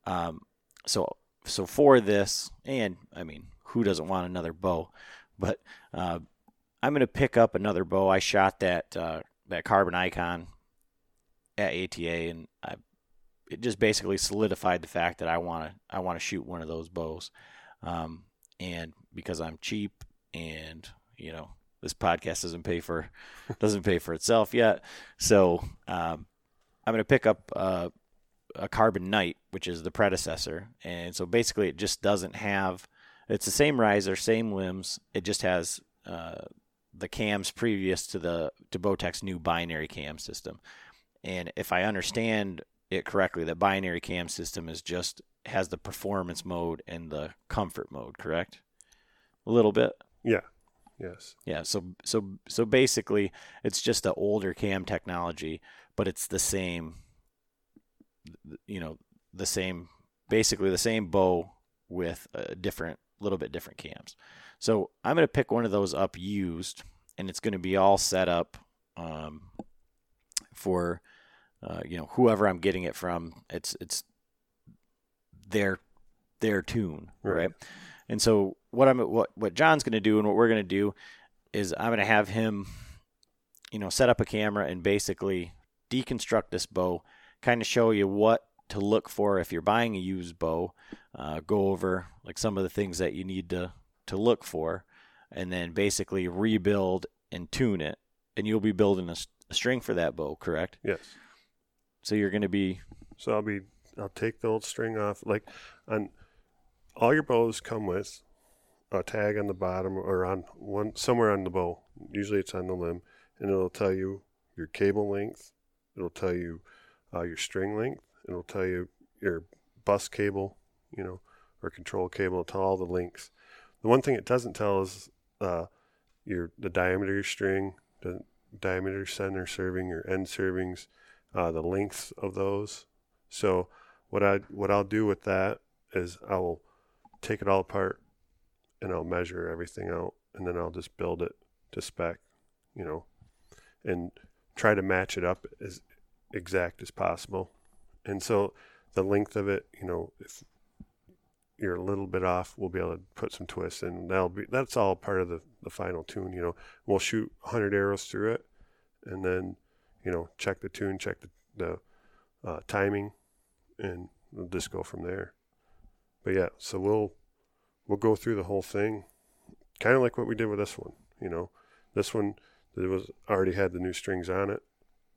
Um, so so for this, and I mean, who doesn't want another bow? But uh, I'm going to pick up another bow. I shot that uh, that carbon icon at ATA, and I, it just basically solidified the fact that I want to I want to shoot one of those bows. Um, and because I'm cheap and you know this podcast doesn't pay for doesn't pay for itself yet, so um, I'm going to pick up uh, a Carbon Knight, which is the predecessor, and so basically it just doesn't have it's the same riser, same limbs. It just has uh, the cams previous to the to Bowtech's new binary cam system. And if I understand it correctly, the binary cam system is just has the performance mode and the comfort mode, correct? A little bit. Yeah. Yes. Yeah. So so so basically, it's just the older cam technology, but it's the same. You know, the same, basically the same bow with a different, little bit different cams. So I'm going to pick one of those up used, and it's going to be all set up um, for, uh, you know, whoever I'm getting it from. It's it's their their tune, right? right? And so what I'm what what John's going to do and what we're going to do is I'm going to have him, you know, set up a camera and basically deconstruct this bow, kind of show you what to look for if you're buying a used bow. Uh, go over like some of the things that you need to to look for, and then basically rebuild and tune it. And you'll be building a, a string for that bow, correct? Yes. So you're going to be So I'll be I'll take the old string off. Like on all your bows come with a tag on the bottom or on one somewhere on the bow. Usually it's on the limb, and it'll tell you your cable length. It'll tell you uh, your string length. It'll tell you your bus cable, you know, or control cable. It'll tell all the links. The one thing it doesn't tell is uh, your the diameter of your string, the diameter center serving, your end servings, uh, the length of those. So what I what I'll do with that is I will take it all apart and I'll measure everything out and then I'll just build it to spec, you know, and try to match it up as exact as possible. And so the length of it, you know, if you're a little bit off, we'll be able to put some twists and that'll be that's all part of the, the final tune, you know. We'll shoot 100 arrows through it and then, you know, check the tune, check the, the uh, timing and we'll just go from there. But yeah, so we'll we'll go through the whole thing, kind of like what we did with this one. You know, this one it was already had the new strings on it,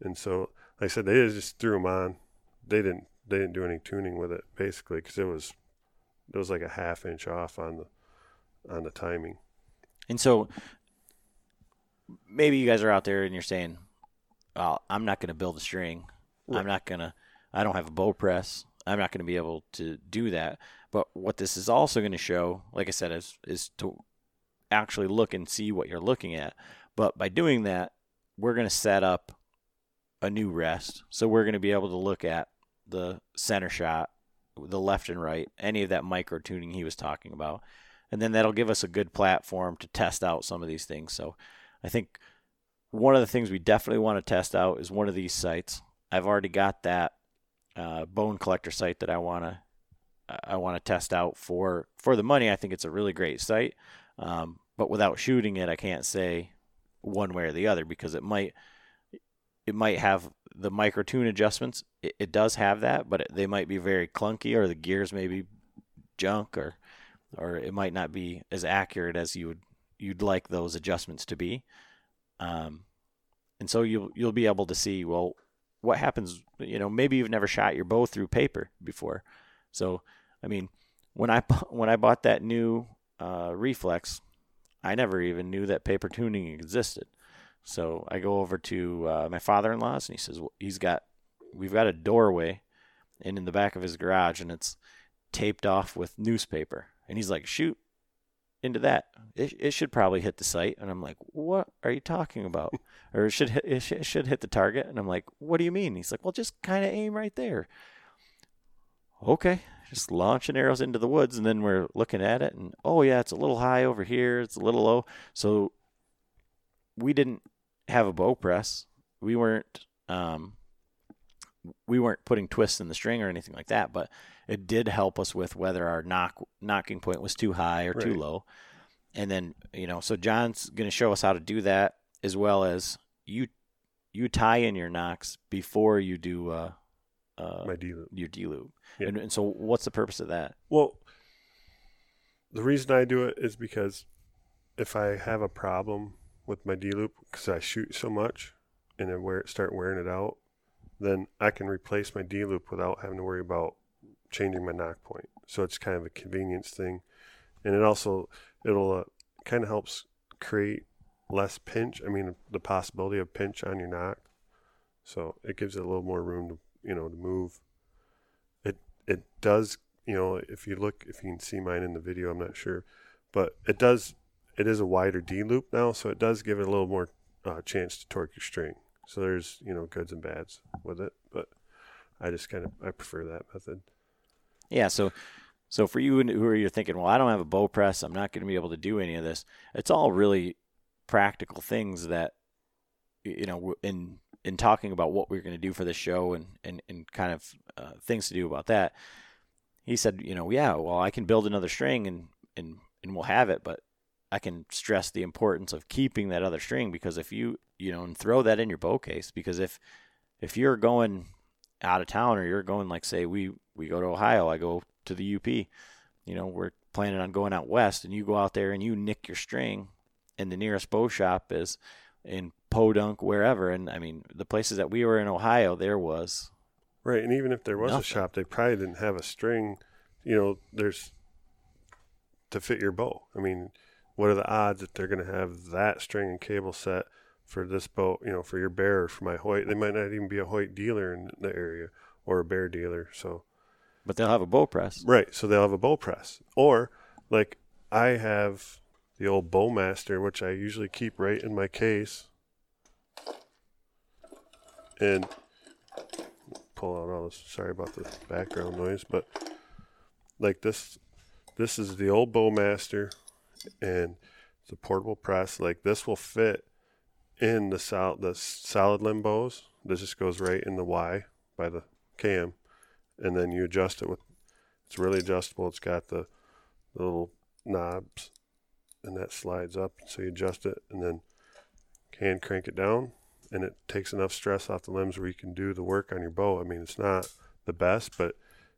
and so like I said they just threw them on. They didn't they didn't do any tuning with it basically because it was it was like a half inch off on the on the timing. And so maybe you guys are out there and you're saying, well, I'm not going to build a string. I'm not going to, I don't have a bow press. I'm not going to be able to do that. But what this is also going to show, like I said, is, is to actually look and see what you're looking at. But by doing that, we're going to set up a new rest. So we're going to be able to look at the center shot, the left and right, any of that micro tuning he was talking about. And then that'll give us a good platform to test out some of these things. So I think one of the things we definitely want to test out is one of these sights. I've already got that uh, bone collector sight that I want to I want to test out for for the money. I think it's a really great sight, um, but without shooting it, I can't say one way or the other because it might it might have the micro tune adjustments. It, it does have that, but it, they might be very clunky, or the gears may be junk, or or it might not be as accurate as you would you'd like those adjustments to be. Um, and so you'll you'll be able to see well what happens. You know, maybe you've never shot your bow through paper before. So, I mean, when I when I bought that new uh, reflex, I never even knew that paper tuning existed. So I go over to uh, my father-in-law's, and he says well, he's got we've got a doorway, and in the back of his garage, and it's taped off with newspaper. And he's like, shoot into that. It, it should probably hit the site. And I'm like, what are you talking about? or it should hit, it should, it should hit the target. And I'm like, what do you mean? He's like, well, just kind of aim right there. Okay, just launching arrows into the woods, and then we're looking at it, and oh yeah, it's a little high over here. It's a little low. So we didn't have a bow press. We weren't um, we weren't putting twists in the string or anything like that, but it did help us with whether our nock nocking point was too high or right. too low. And then, you know, so John's going to show us how to do that as well as you you tie in your nocks before you do uh, uh my D loop. Your D loop. Yeah. And, and so what's the purpose of that? Well, the reason I do it is because if I have a problem with my D loop because I shoot so much and I wear start wearing it out, then I can replace my D loop without having to worry about changing my nock point. So it's kind of a convenience thing, and it also it'll uh, kind of helps create less pinch. I mean, the possibility of pinch on your nock. So it gives it a little more room to you know to move. It it does you know if you look if you can see mine in the video I'm not sure, but it does it is a wider D loop now, so it does give it a little more uh, chance to torque your string. So there's you know goods and bads with it, but I just kind of I prefer that method. Yeah. So so for you who are you're thinking, well, I don't have a bow press, I'm not going to be able to do any of this. It's all really practical things that you know in in talking about what we are going to do for the show and and and kind of uh, things to do about that. He said, you know, yeah, well, I can build another string and and and we'll have it, but I can stress the importance of keeping that other string because if you you know and throw that in your bow case because if if you're going out of town or you're going like say we we go to Ohio, I go to the UP. You know, we're planning on going out west and you go out there and you nick your string and the nearest bow shop is in Podunk, wherever. And I mean, the places that we were in Ohio, there was Right, and even if there was Nothing. a shop, they probably didn't have a string. You know, there's to fit your bow. I mean, what are the odds that they're going to have that string and cable set for this boat, You know, for your bear or for my Hoyt. They might not even be a Hoyt dealer in the area or a bear dealer. So but they'll have a bow press. right, so they'll have a bow press or like I have the old Bowmaster, which I usually keep right in my case, and pull out all this. Sorry about the background noise, but like this, this is the old Bowmaster, and it's a portable press. Like this will fit in the sol- the solid limbos. This just goes right in the Y by the cam, and then you adjust it with. It's really adjustable. It's got the, the little knobs, and that slides up. So you adjust it, and then can crank it down, and it takes enough stress off the limbs where you can do the work on your bow. I mean, it's not the best, but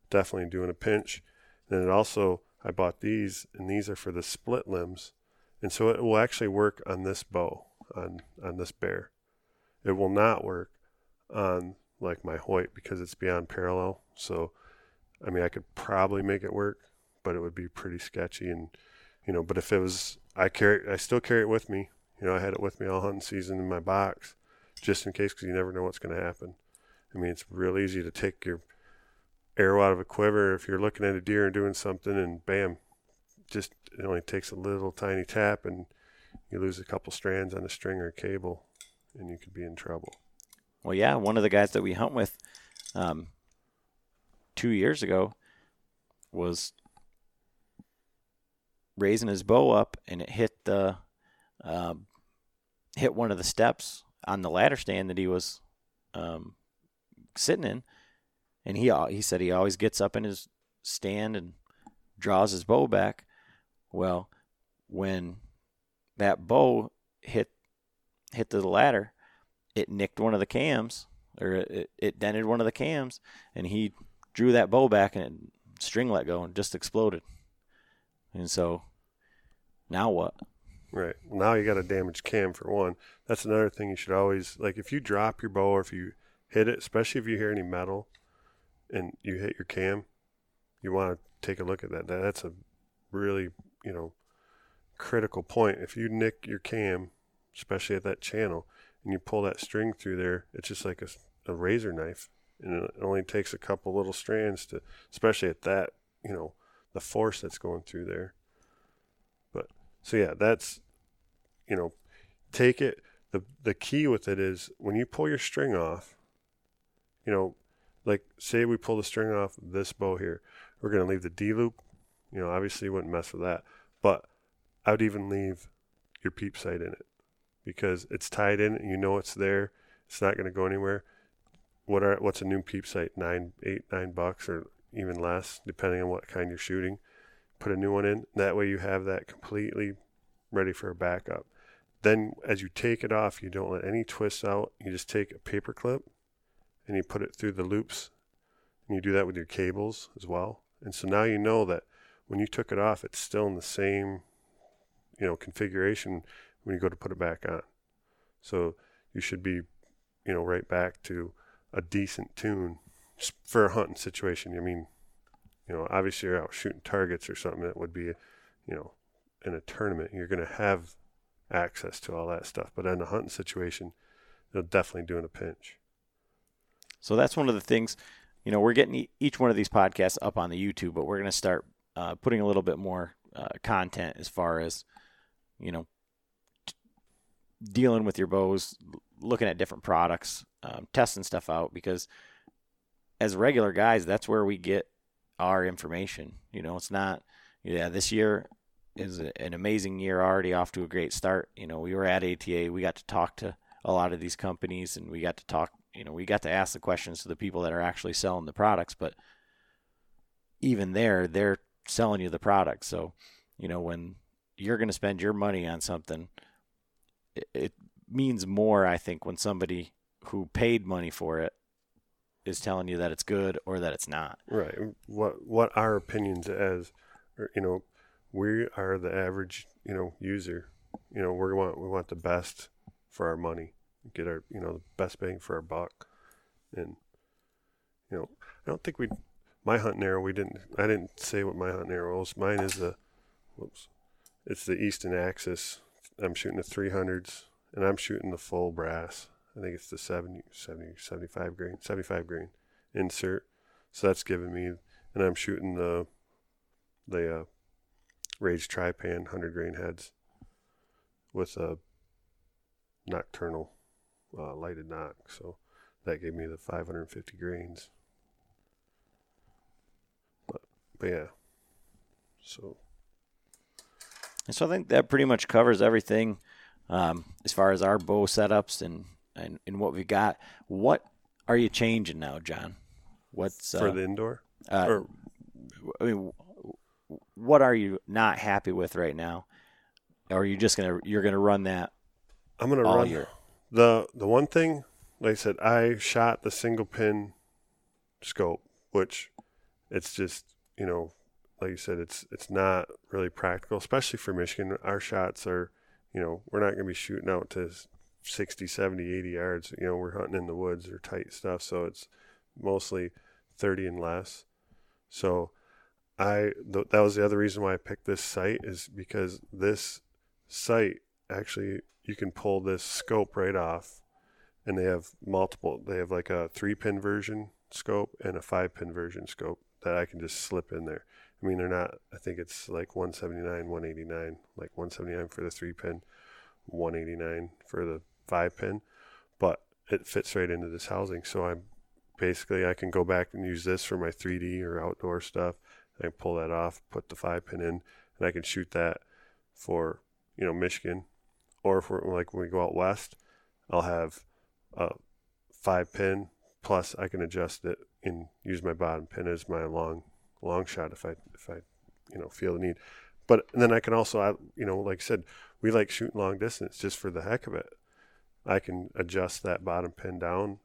definitely doing a pinch. And it also, I bought these, and these are for the split limbs, and so it will actually work on this bow, on on this bear. It will not work on like my Hoyt because it's beyond parallel. So, I mean, I could probably make it work, but it would be pretty sketchy. And you know, but if it was, I carry, I still carry it with me. You know, I had it with me all hunting season in my box, just in case, because you never know what's going to happen. I mean, it's real easy to take your arrow out of a quiver if you're looking at a deer and doing something, and bam, just it only takes a little tiny tap, and you lose a couple strands on a string or a cable, and you could be in trouble. Well, yeah, one of the guys that we hunt with um, two years ago was raising his bow up, and it hit the um, hit one of the steps on the ladder stand that he was um, sitting in, and he he said he always gets up in his stand and draws his bow back. Well, when that bow hit hit the ladder, it nicked one of the cams, or it, it dented one of the cams, and he drew that bow back, and it, string let go and just exploded. And so, now what? Right. Now you got a damaged cam for one. That's another thing you should always like if you drop your bow or if you hit it, especially if you hear any metal and you hit your cam, you want to take a look at that. That- That's a really, you know, critical point. If you nick your cam, especially at that channel, and you pull that string through there, it's just like a, a razor knife. And it only takes a couple little strands to, especially at that, you know, the force that's going through there. But so yeah, that's you know, take it. the The key with it is when you pull your string off. You know, like say we pull the string off this bow here, we're gonna leave the D loop. You know, obviously you wouldn't mess with that, but I would even leave your peep sight in it because it's tied in. and You know it's there. It's not gonna go anywhere. What are what's a new peep sight? Nine, eight, nine bucks or even less, depending on what kind you're shooting. Put a new one in. That way you have that completely ready for a backup. Then as you take it off, you don't let any twists out. You just take a paper clip and you put it through the loops. And you do that with your cables as well. And so now you know that when you took it off, it's still in the same, you know, configuration when you go to put it back on. So you should be, you know, right back to a decent tune for a hunting situation. I mean, you know, obviously you're out shooting targets or something that would be, you know, in a tournament, you're going to have access to all that stuff. But in a hunting situation, they'll definitely do in a pinch. So that's one of the things, you know, we're getting each one of these podcasts up on the YouTube, but we're going to start uh, putting a little bit more uh, content as far as, you know, t- dealing with your bows, looking at different products, um, testing stuff out because as regular guys, that's where we get our information. You know, it's not, yeah, this year is an amazing year already off to a great start. You know, we were at ATA, we got to talk to a lot of these companies and we got to talk, you know, we got to ask the questions to the people that are actually selling the products, but even there, they're selling you the product. So, you know, when you're going to spend your money on something, it, it means more, I think, when somebody who paid money for it is telling you that it's good or that it's not. Right. What what our opinions as, you know, we are the average, you know, user. You know, we want we want the best for our money, get our you know the best bang for our buck, and you know, I don't think we. My hunting arrow, we didn't. I didn't say what my hunting arrow was. Mine is the, whoops, it's the Easton Axis. I'm shooting the 300s, and I'm shooting the full brass. I think it's the 70, 70 75 grain, 75 grain insert. So that's giving me, and I'm shooting the, the uh, Rage Trypan 100 grain heads with a Nockturnal uh, lighted nock. So that gave me the 550 grains. But, but yeah. So And so I think that pretty much covers everything um, as far as our bow setups and, and, and what we got. What are you changing now, John? What's for uh, the indoor, uh, or I mean, what are you not happy with right now? Or are you just gonna you're gonna run that I'm gonna all run year? The the one thing. Like I said, I shot the single pin scope, which it's just you know, like you said, it's it's not really practical, especially for Michigan. Our shots are, you know, we're not gonna be shooting out to 60, 70, 80 yards. You know, we're hunting in the woods or tight stuff, so it's mostly 30 and less. So I th- that was the other reason why I picked this sight is because this sight actually you can pull this scope right off and they have multiple they have like a 3 pin version scope and a 5 pin version scope that I can just slip in there. I mean they're not I think it's like 179 189 like 179 for the 3 pin 189 for the 5 pin but it fits right into this housing so I'm basically I can go back and use this for my 3D or outdoor stuff. I can pull that off, put the five pin in, and I can shoot that for you know Michigan, or if we're like when we go out west, I'll have a five pin plus I can adjust it and use my bottom pin as my long long shot if I if I you know feel the need. But and then I can also I, you know like I said we like shooting long distance just for the heck of it. I can adjust that bottom pin down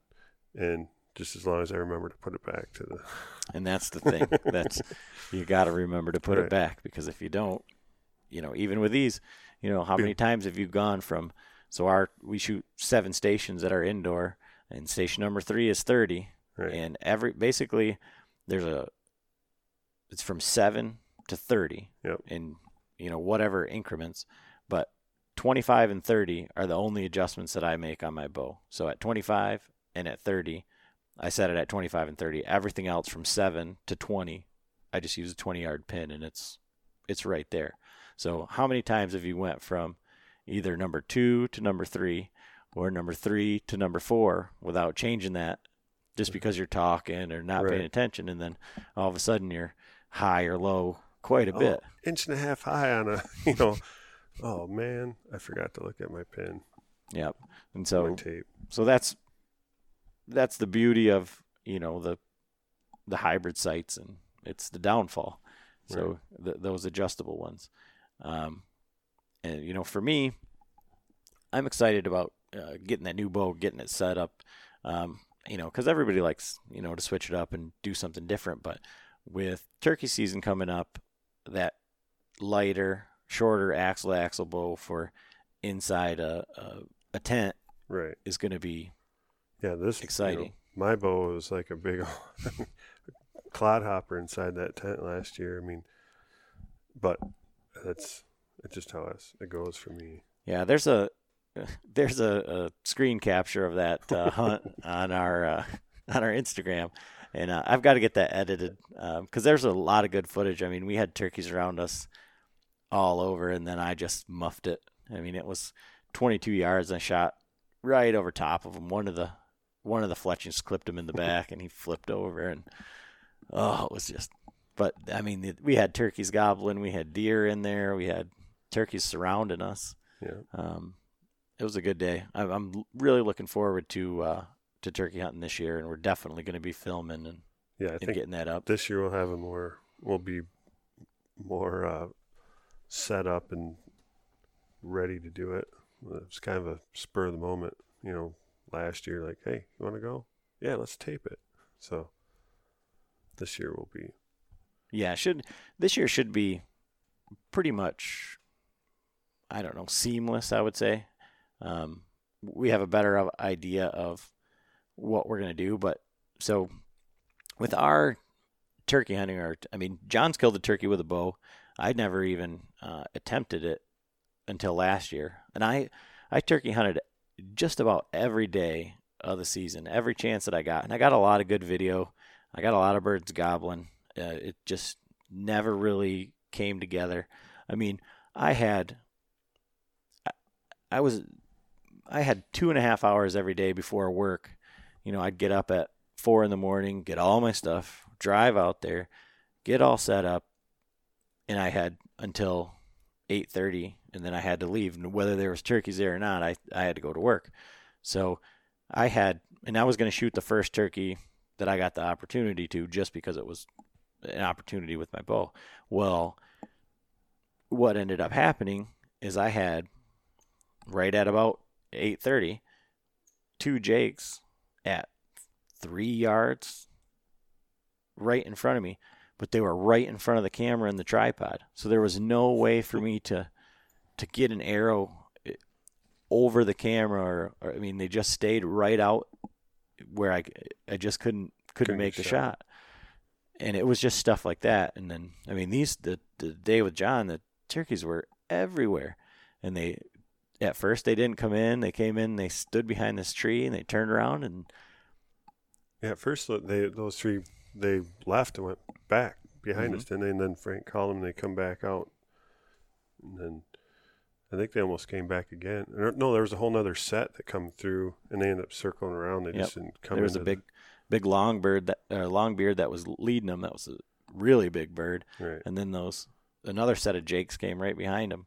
and just as long as I remember to put it back to the And that's the thing. that's you got to remember to put it back because if you don't, you know, even with these, you know, how many times have you gone from? So our we shoot seven stations that are indoor, and station number three is thirty, right. and every basically there's a it's from seven to thirty Yep. in you know whatever increments, but 25 and 30 are the only adjustments that I make on my bow. So at 25 and at 30, I set it at 25 and 30. Everything else from 7 to 20, I just use a 20 yard pin and it's it's right there. So how many times have you went from either number 2 to number 3 or number 3 to number 4 without changing that just because you're talking or not paying attention? And then all of a sudden you're high or low quite a Oh, bit. inch and a half high on a you know oh man I forgot to look at my pin Yep. And so tape. so that's that's the beauty of you know the the hybrid sights and it's the downfall. So th- those adjustable ones um, and you know for me i'm excited about uh, getting that new bow getting it set up. Um, you know because everybody likes you know to switch it up and do something different. But with turkey season coming up that lighter shorter axle axle bow for inside a, a, a tent right. is going to be yeah this you know, Exciting. my bow was like a big clod hopper inside that tent last year. I mean but that's it's just how it's, it goes for me Yeah, there's a there's a, a screen capture of that uh, hunt on our uh, on our Instagram, and uh, I've got to get that edited because there's a lot of good footage. I mean, we had turkeys around us all over, and then I just muffed it. I mean, it was 22 yards, and I shot right over top of him. One of the one of the fletchings clipped him in the back, and he flipped over, and oh, it was just. But I mean, it- we had turkeys gobbling, we had deer in there, we had turkeys surrounding us yeah um, it was a good day. I'm, I'm really looking forward to uh, to turkey hunting this year, and we're definitely going to be filming and, yeah I and think getting that up. this year we'll have a more we'll be more uh, set up and ready to do it. It's kind of a spur of the moment, you know. Last year, like, hey, you want to go? Yeah, let's tape it. So this year will be Yeah, should this year should be pretty much I don't know, seamless, I would say. Um, we have a better idea of what we're going to do, but so with our turkey hunting or I mean, John's killed a turkey with a bow. I'd never even uh, attempted it until last year. And I I turkey hunted just about every day of the season, every chance that I got. And I got a lot of good video. I got a lot of birds gobbling. Uh, it just never really came together. I mean, I had, I, I was, I had two and a half hours every day before work. You know, I'd get up at four in the morning, get all my stuff, drive out there, get all set up, and I had until eight thirty, and then I had to leave. And whether there was turkeys there or not, I I had to go to work. So I had, and I was going to shoot the first turkey that I got the opportunity to, just because it was an opportunity with my bow. Well, what ended up happening is I had right at about eight thirty, two jakes at three yards right in front of me, but they were right in front of the camera and the tripod. So there was no way for me to to get an arrow eh, over the camera or, or I mean they just stayed right out where I I just couldn't couldn't Couldn't make the shot. shot. And it was just stuff like that. And then I mean these the the day with John the turkeys were everywhere. And they at first they didn't come in. They came in, they stood behind this tree and they turned around and Yeah, at first they those three they left and went back behind Mhm. us, didn't they? And then Frank called them and they come back out. And then I think they almost came back again. No, there was a whole other set that come through and they ended up circling around. They Yep. just didn't come there was a big big long bird that uh, long beard that was leading them. That was a really big bird. right. and then those another set of jakes came right behind him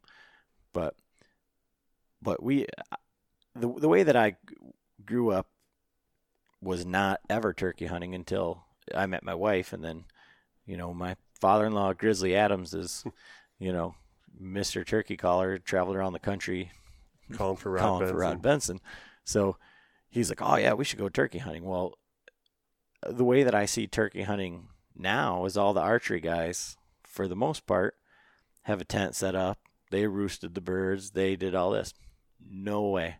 but but we the the way that I grew up was not ever turkey hunting until I met my wife and then you know my father-in-law Grizzly Adams is you know Mr. Turkey Caller traveled around the country Calling for Rod calling Benson. for Rod Benson. So he's like, "Oh yeah, we should go turkey hunting." Well, the way that I see turkey hunting now is all the archery guys, for the most part, have a tent set up. They roosted the birds. They did all this. No way.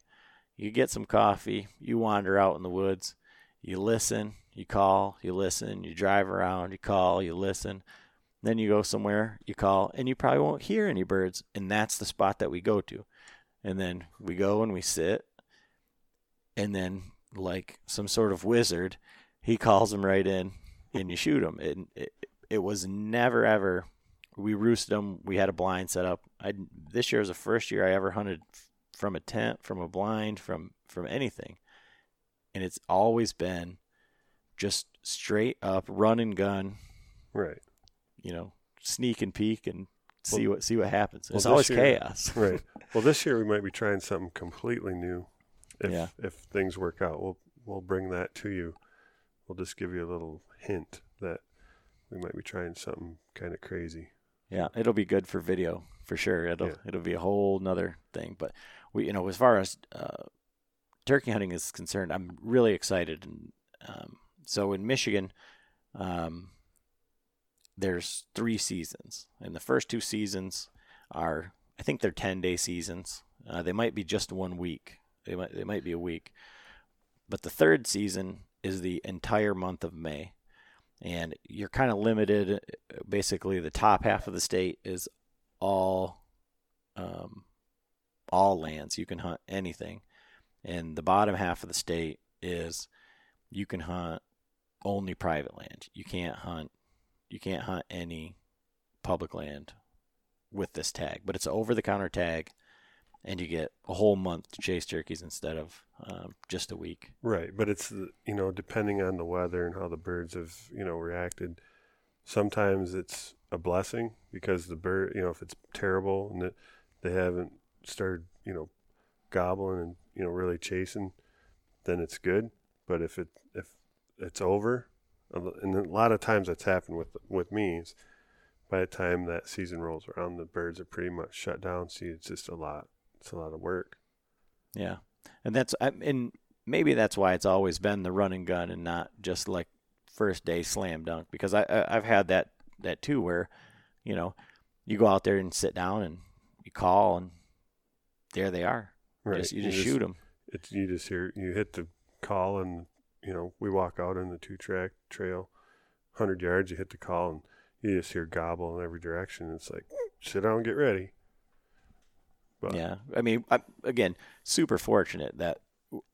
You get some coffee. You wander out in the woods. You listen. You call. You listen. You drive around. You call. You listen. Then you go somewhere. You call, and you probably won't hear any birds. And that's the spot that we go to and then we go and we sit and then like some sort of wizard he calls them right in and you shoot them and it, it was never ever we roosted them we had a blind set up I this year was the first year I ever hunted from a tent from a blind from from anything and it's always been just straight up run and gun Right. you know sneak and peek and see Well- what see what happens well, it's always year- chaos Right. Well, this year we might be trying something completely new. If Yeah. if things work out, we'll we'll bring that to you. We'll just give you a little hint that we might be trying something kind of crazy. Yeah, it'll be good for video for sure. It'll Yeah. it'll be a whole nother thing. But we, you know, as far as uh, turkey hunting is concerned, I'm really excited. And um, so in Michigan, um, there's three seasons, and the first two seasons are, I think they're ten day seasons. Uh, they might be just one week. They might they might be a week. But the third season is the entire month of May and you're kind of limited. Basically, the top half of the state is all, um, all lands. You can hunt anything, and the bottom half of the state is you can hunt only private land. You can't hunt. You can't hunt any public land with this tag, but it's over-the-counter tag, and you get a whole month to chase turkeys instead of um, just a week. Right, but it's you know depending on the weather and how the birds have you know reacted. Sometimes it's a blessing because the bird you know if it's terrible and that they haven't started you know gobbling and you know really chasing, then it's good. But if it if it's over, and a lot of times that's happened with with me. Is by the time that season rolls around, the birds are pretty much shut down. See, it's just a lot. It's a lot of work. Yeah, and that's I- and maybe that's why it's always been the run and gun and not just like first day slam dunk because I, I I've had that that too where you know you go out there and sit down and you call and there they are. Right. Just, you just shoot them. It's you just hear you hit the call and you know we walk out on the two track trail, hundred yards. You hit the call and you just hear gobble in every direction. It's like mm, sit down, get ready. But Yeah, I mean, I, again, super fortunate that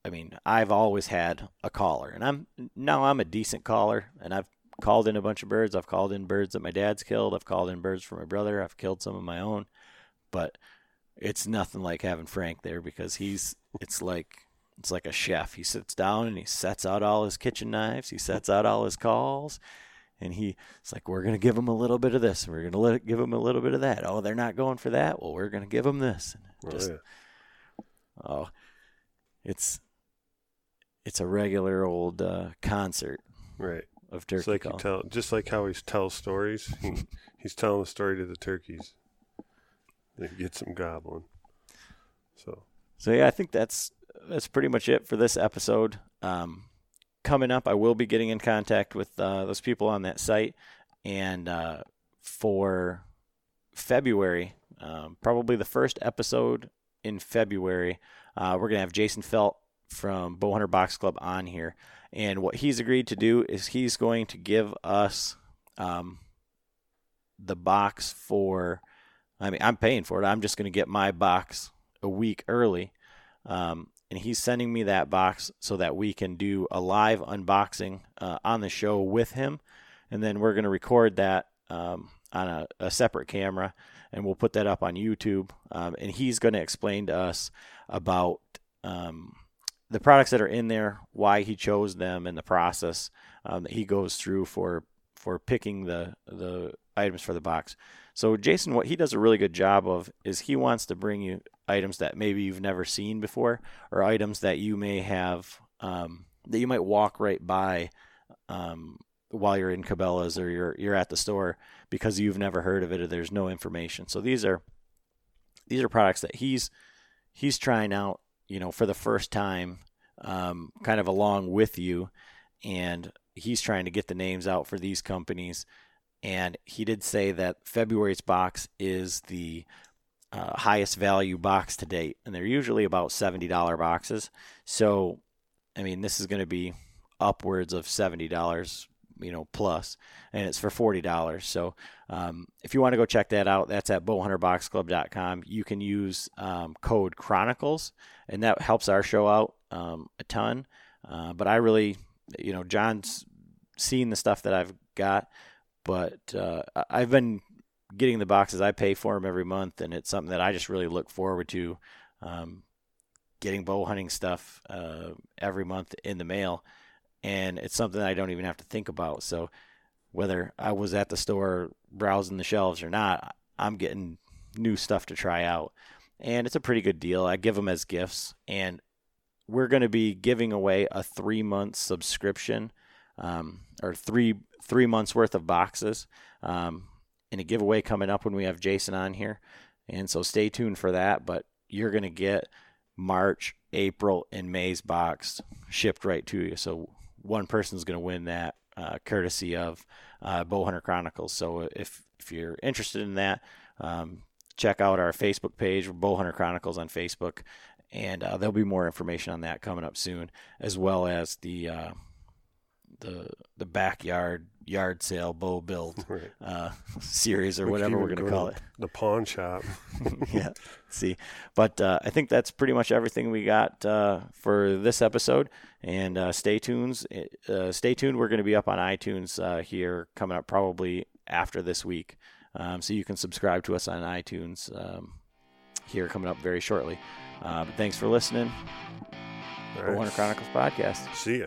I mean I've always had a caller, and I'm now I'm a decent caller, and I've called in a bunch of birds. I've called in birds that my dad's killed. I've called in birds for my brother. I've killed some of my own, but it's nothing like having Frank there because he's it's like it's like a chef. He sits down and he sets out all his kitchen knives. He sets out all his calls. And he, it's like we're gonna give them a little bit of this, and we're gonna let give them a little bit of that. Oh, they're not going for that. Well, we're gonna give them this. And just. Oh, it's it's a regular old uh, concert right. of turkey It's like call. tell, just like how he tells stories. He, he's telling a story to the turkeys. They get some gobbling. So so yeah, I think that's that's pretty much it for this episode. Um, coming up, I will be getting in contact with uh, those people on that site, and uh, for February, um, probably the first episode in February, uh, we're gonna have Jason Felt from Bowhunter Box Club on here, and what he's agreed to do is he's going to give us um, the box for. I mean, I'm paying for it. I'm just going to get my box a week early, um, and he's sending me that box so that we can do a live unboxing uh, on the show with him, and then we're going to record that um, on a, a separate camera, and we'll put that up on YouTube. Um, and he's going to explain to us about um, the products that are in there, why he chose them, and the process um, that he goes through for for picking the the items for the box. So Jason, what he does a really good job of is he wants to bring you items that maybe you've never seen before, or items that you may have um, that you might walk right by um, while you're in Cabela's or you're you're at the store because you've never heard of it or there's no information. So these are these are products that he's he's trying out, you know, for the first time, um, kind of along with you, and he's trying to get the names out for these companies. And he did say that February's box is the uh, highest value box to date, and they're usually about seventy dollar boxes. So, I mean, this is going to be upwards of seventy dollars, you know, plus, and it's for forty dollars. So, um, if you want to go check that out, that's at bowhunterboxclub.com. You can use um, code Chronicles, and that helps our show out um, a ton. Uh, but I really, you know, John's seen the stuff that I've got, but uh, I've been getting the boxes. I pay for them every month, and it's something that I just really look forward to. Um, getting bow hunting stuff uh, every month in the mail, and it's something I don't even have to think about. So whether I was at the store browsing the shelves or not, I'm getting new stuff to try out, and it's a pretty good deal. I give them as gifts, and we're going to be giving away a three month subscription, um, or three three months worth of boxes, um, in a giveaway coming up when we have Jason on here, and so stay tuned for that. But you're going to get March, April, and May's box shipped right to you. So one person's going to win that, uh, courtesy of uh, Bowhunter Chronicles. So if if you're interested in that, um, check out our Facebook page, Bowhunter Chronicles on Facebook, and uh, there'll be more information on that coming up soon, as well as the uh, the the backyard yard sale bow build right. uh, series or We whatever we're going to call it. The pawn shop. yeah, see. But uh, I think that's pretty much everything we got uh, for this episode. And uh, stay tuned. Uh, stay tuned. We're going to be up on iTunes uh, here coming up probably after this week. Um, so you can subscribe to us on iTunes um, here coming up very shortly. Uh, but thanks for listening. All Bowhunter right. Chronicles podcast. See ya.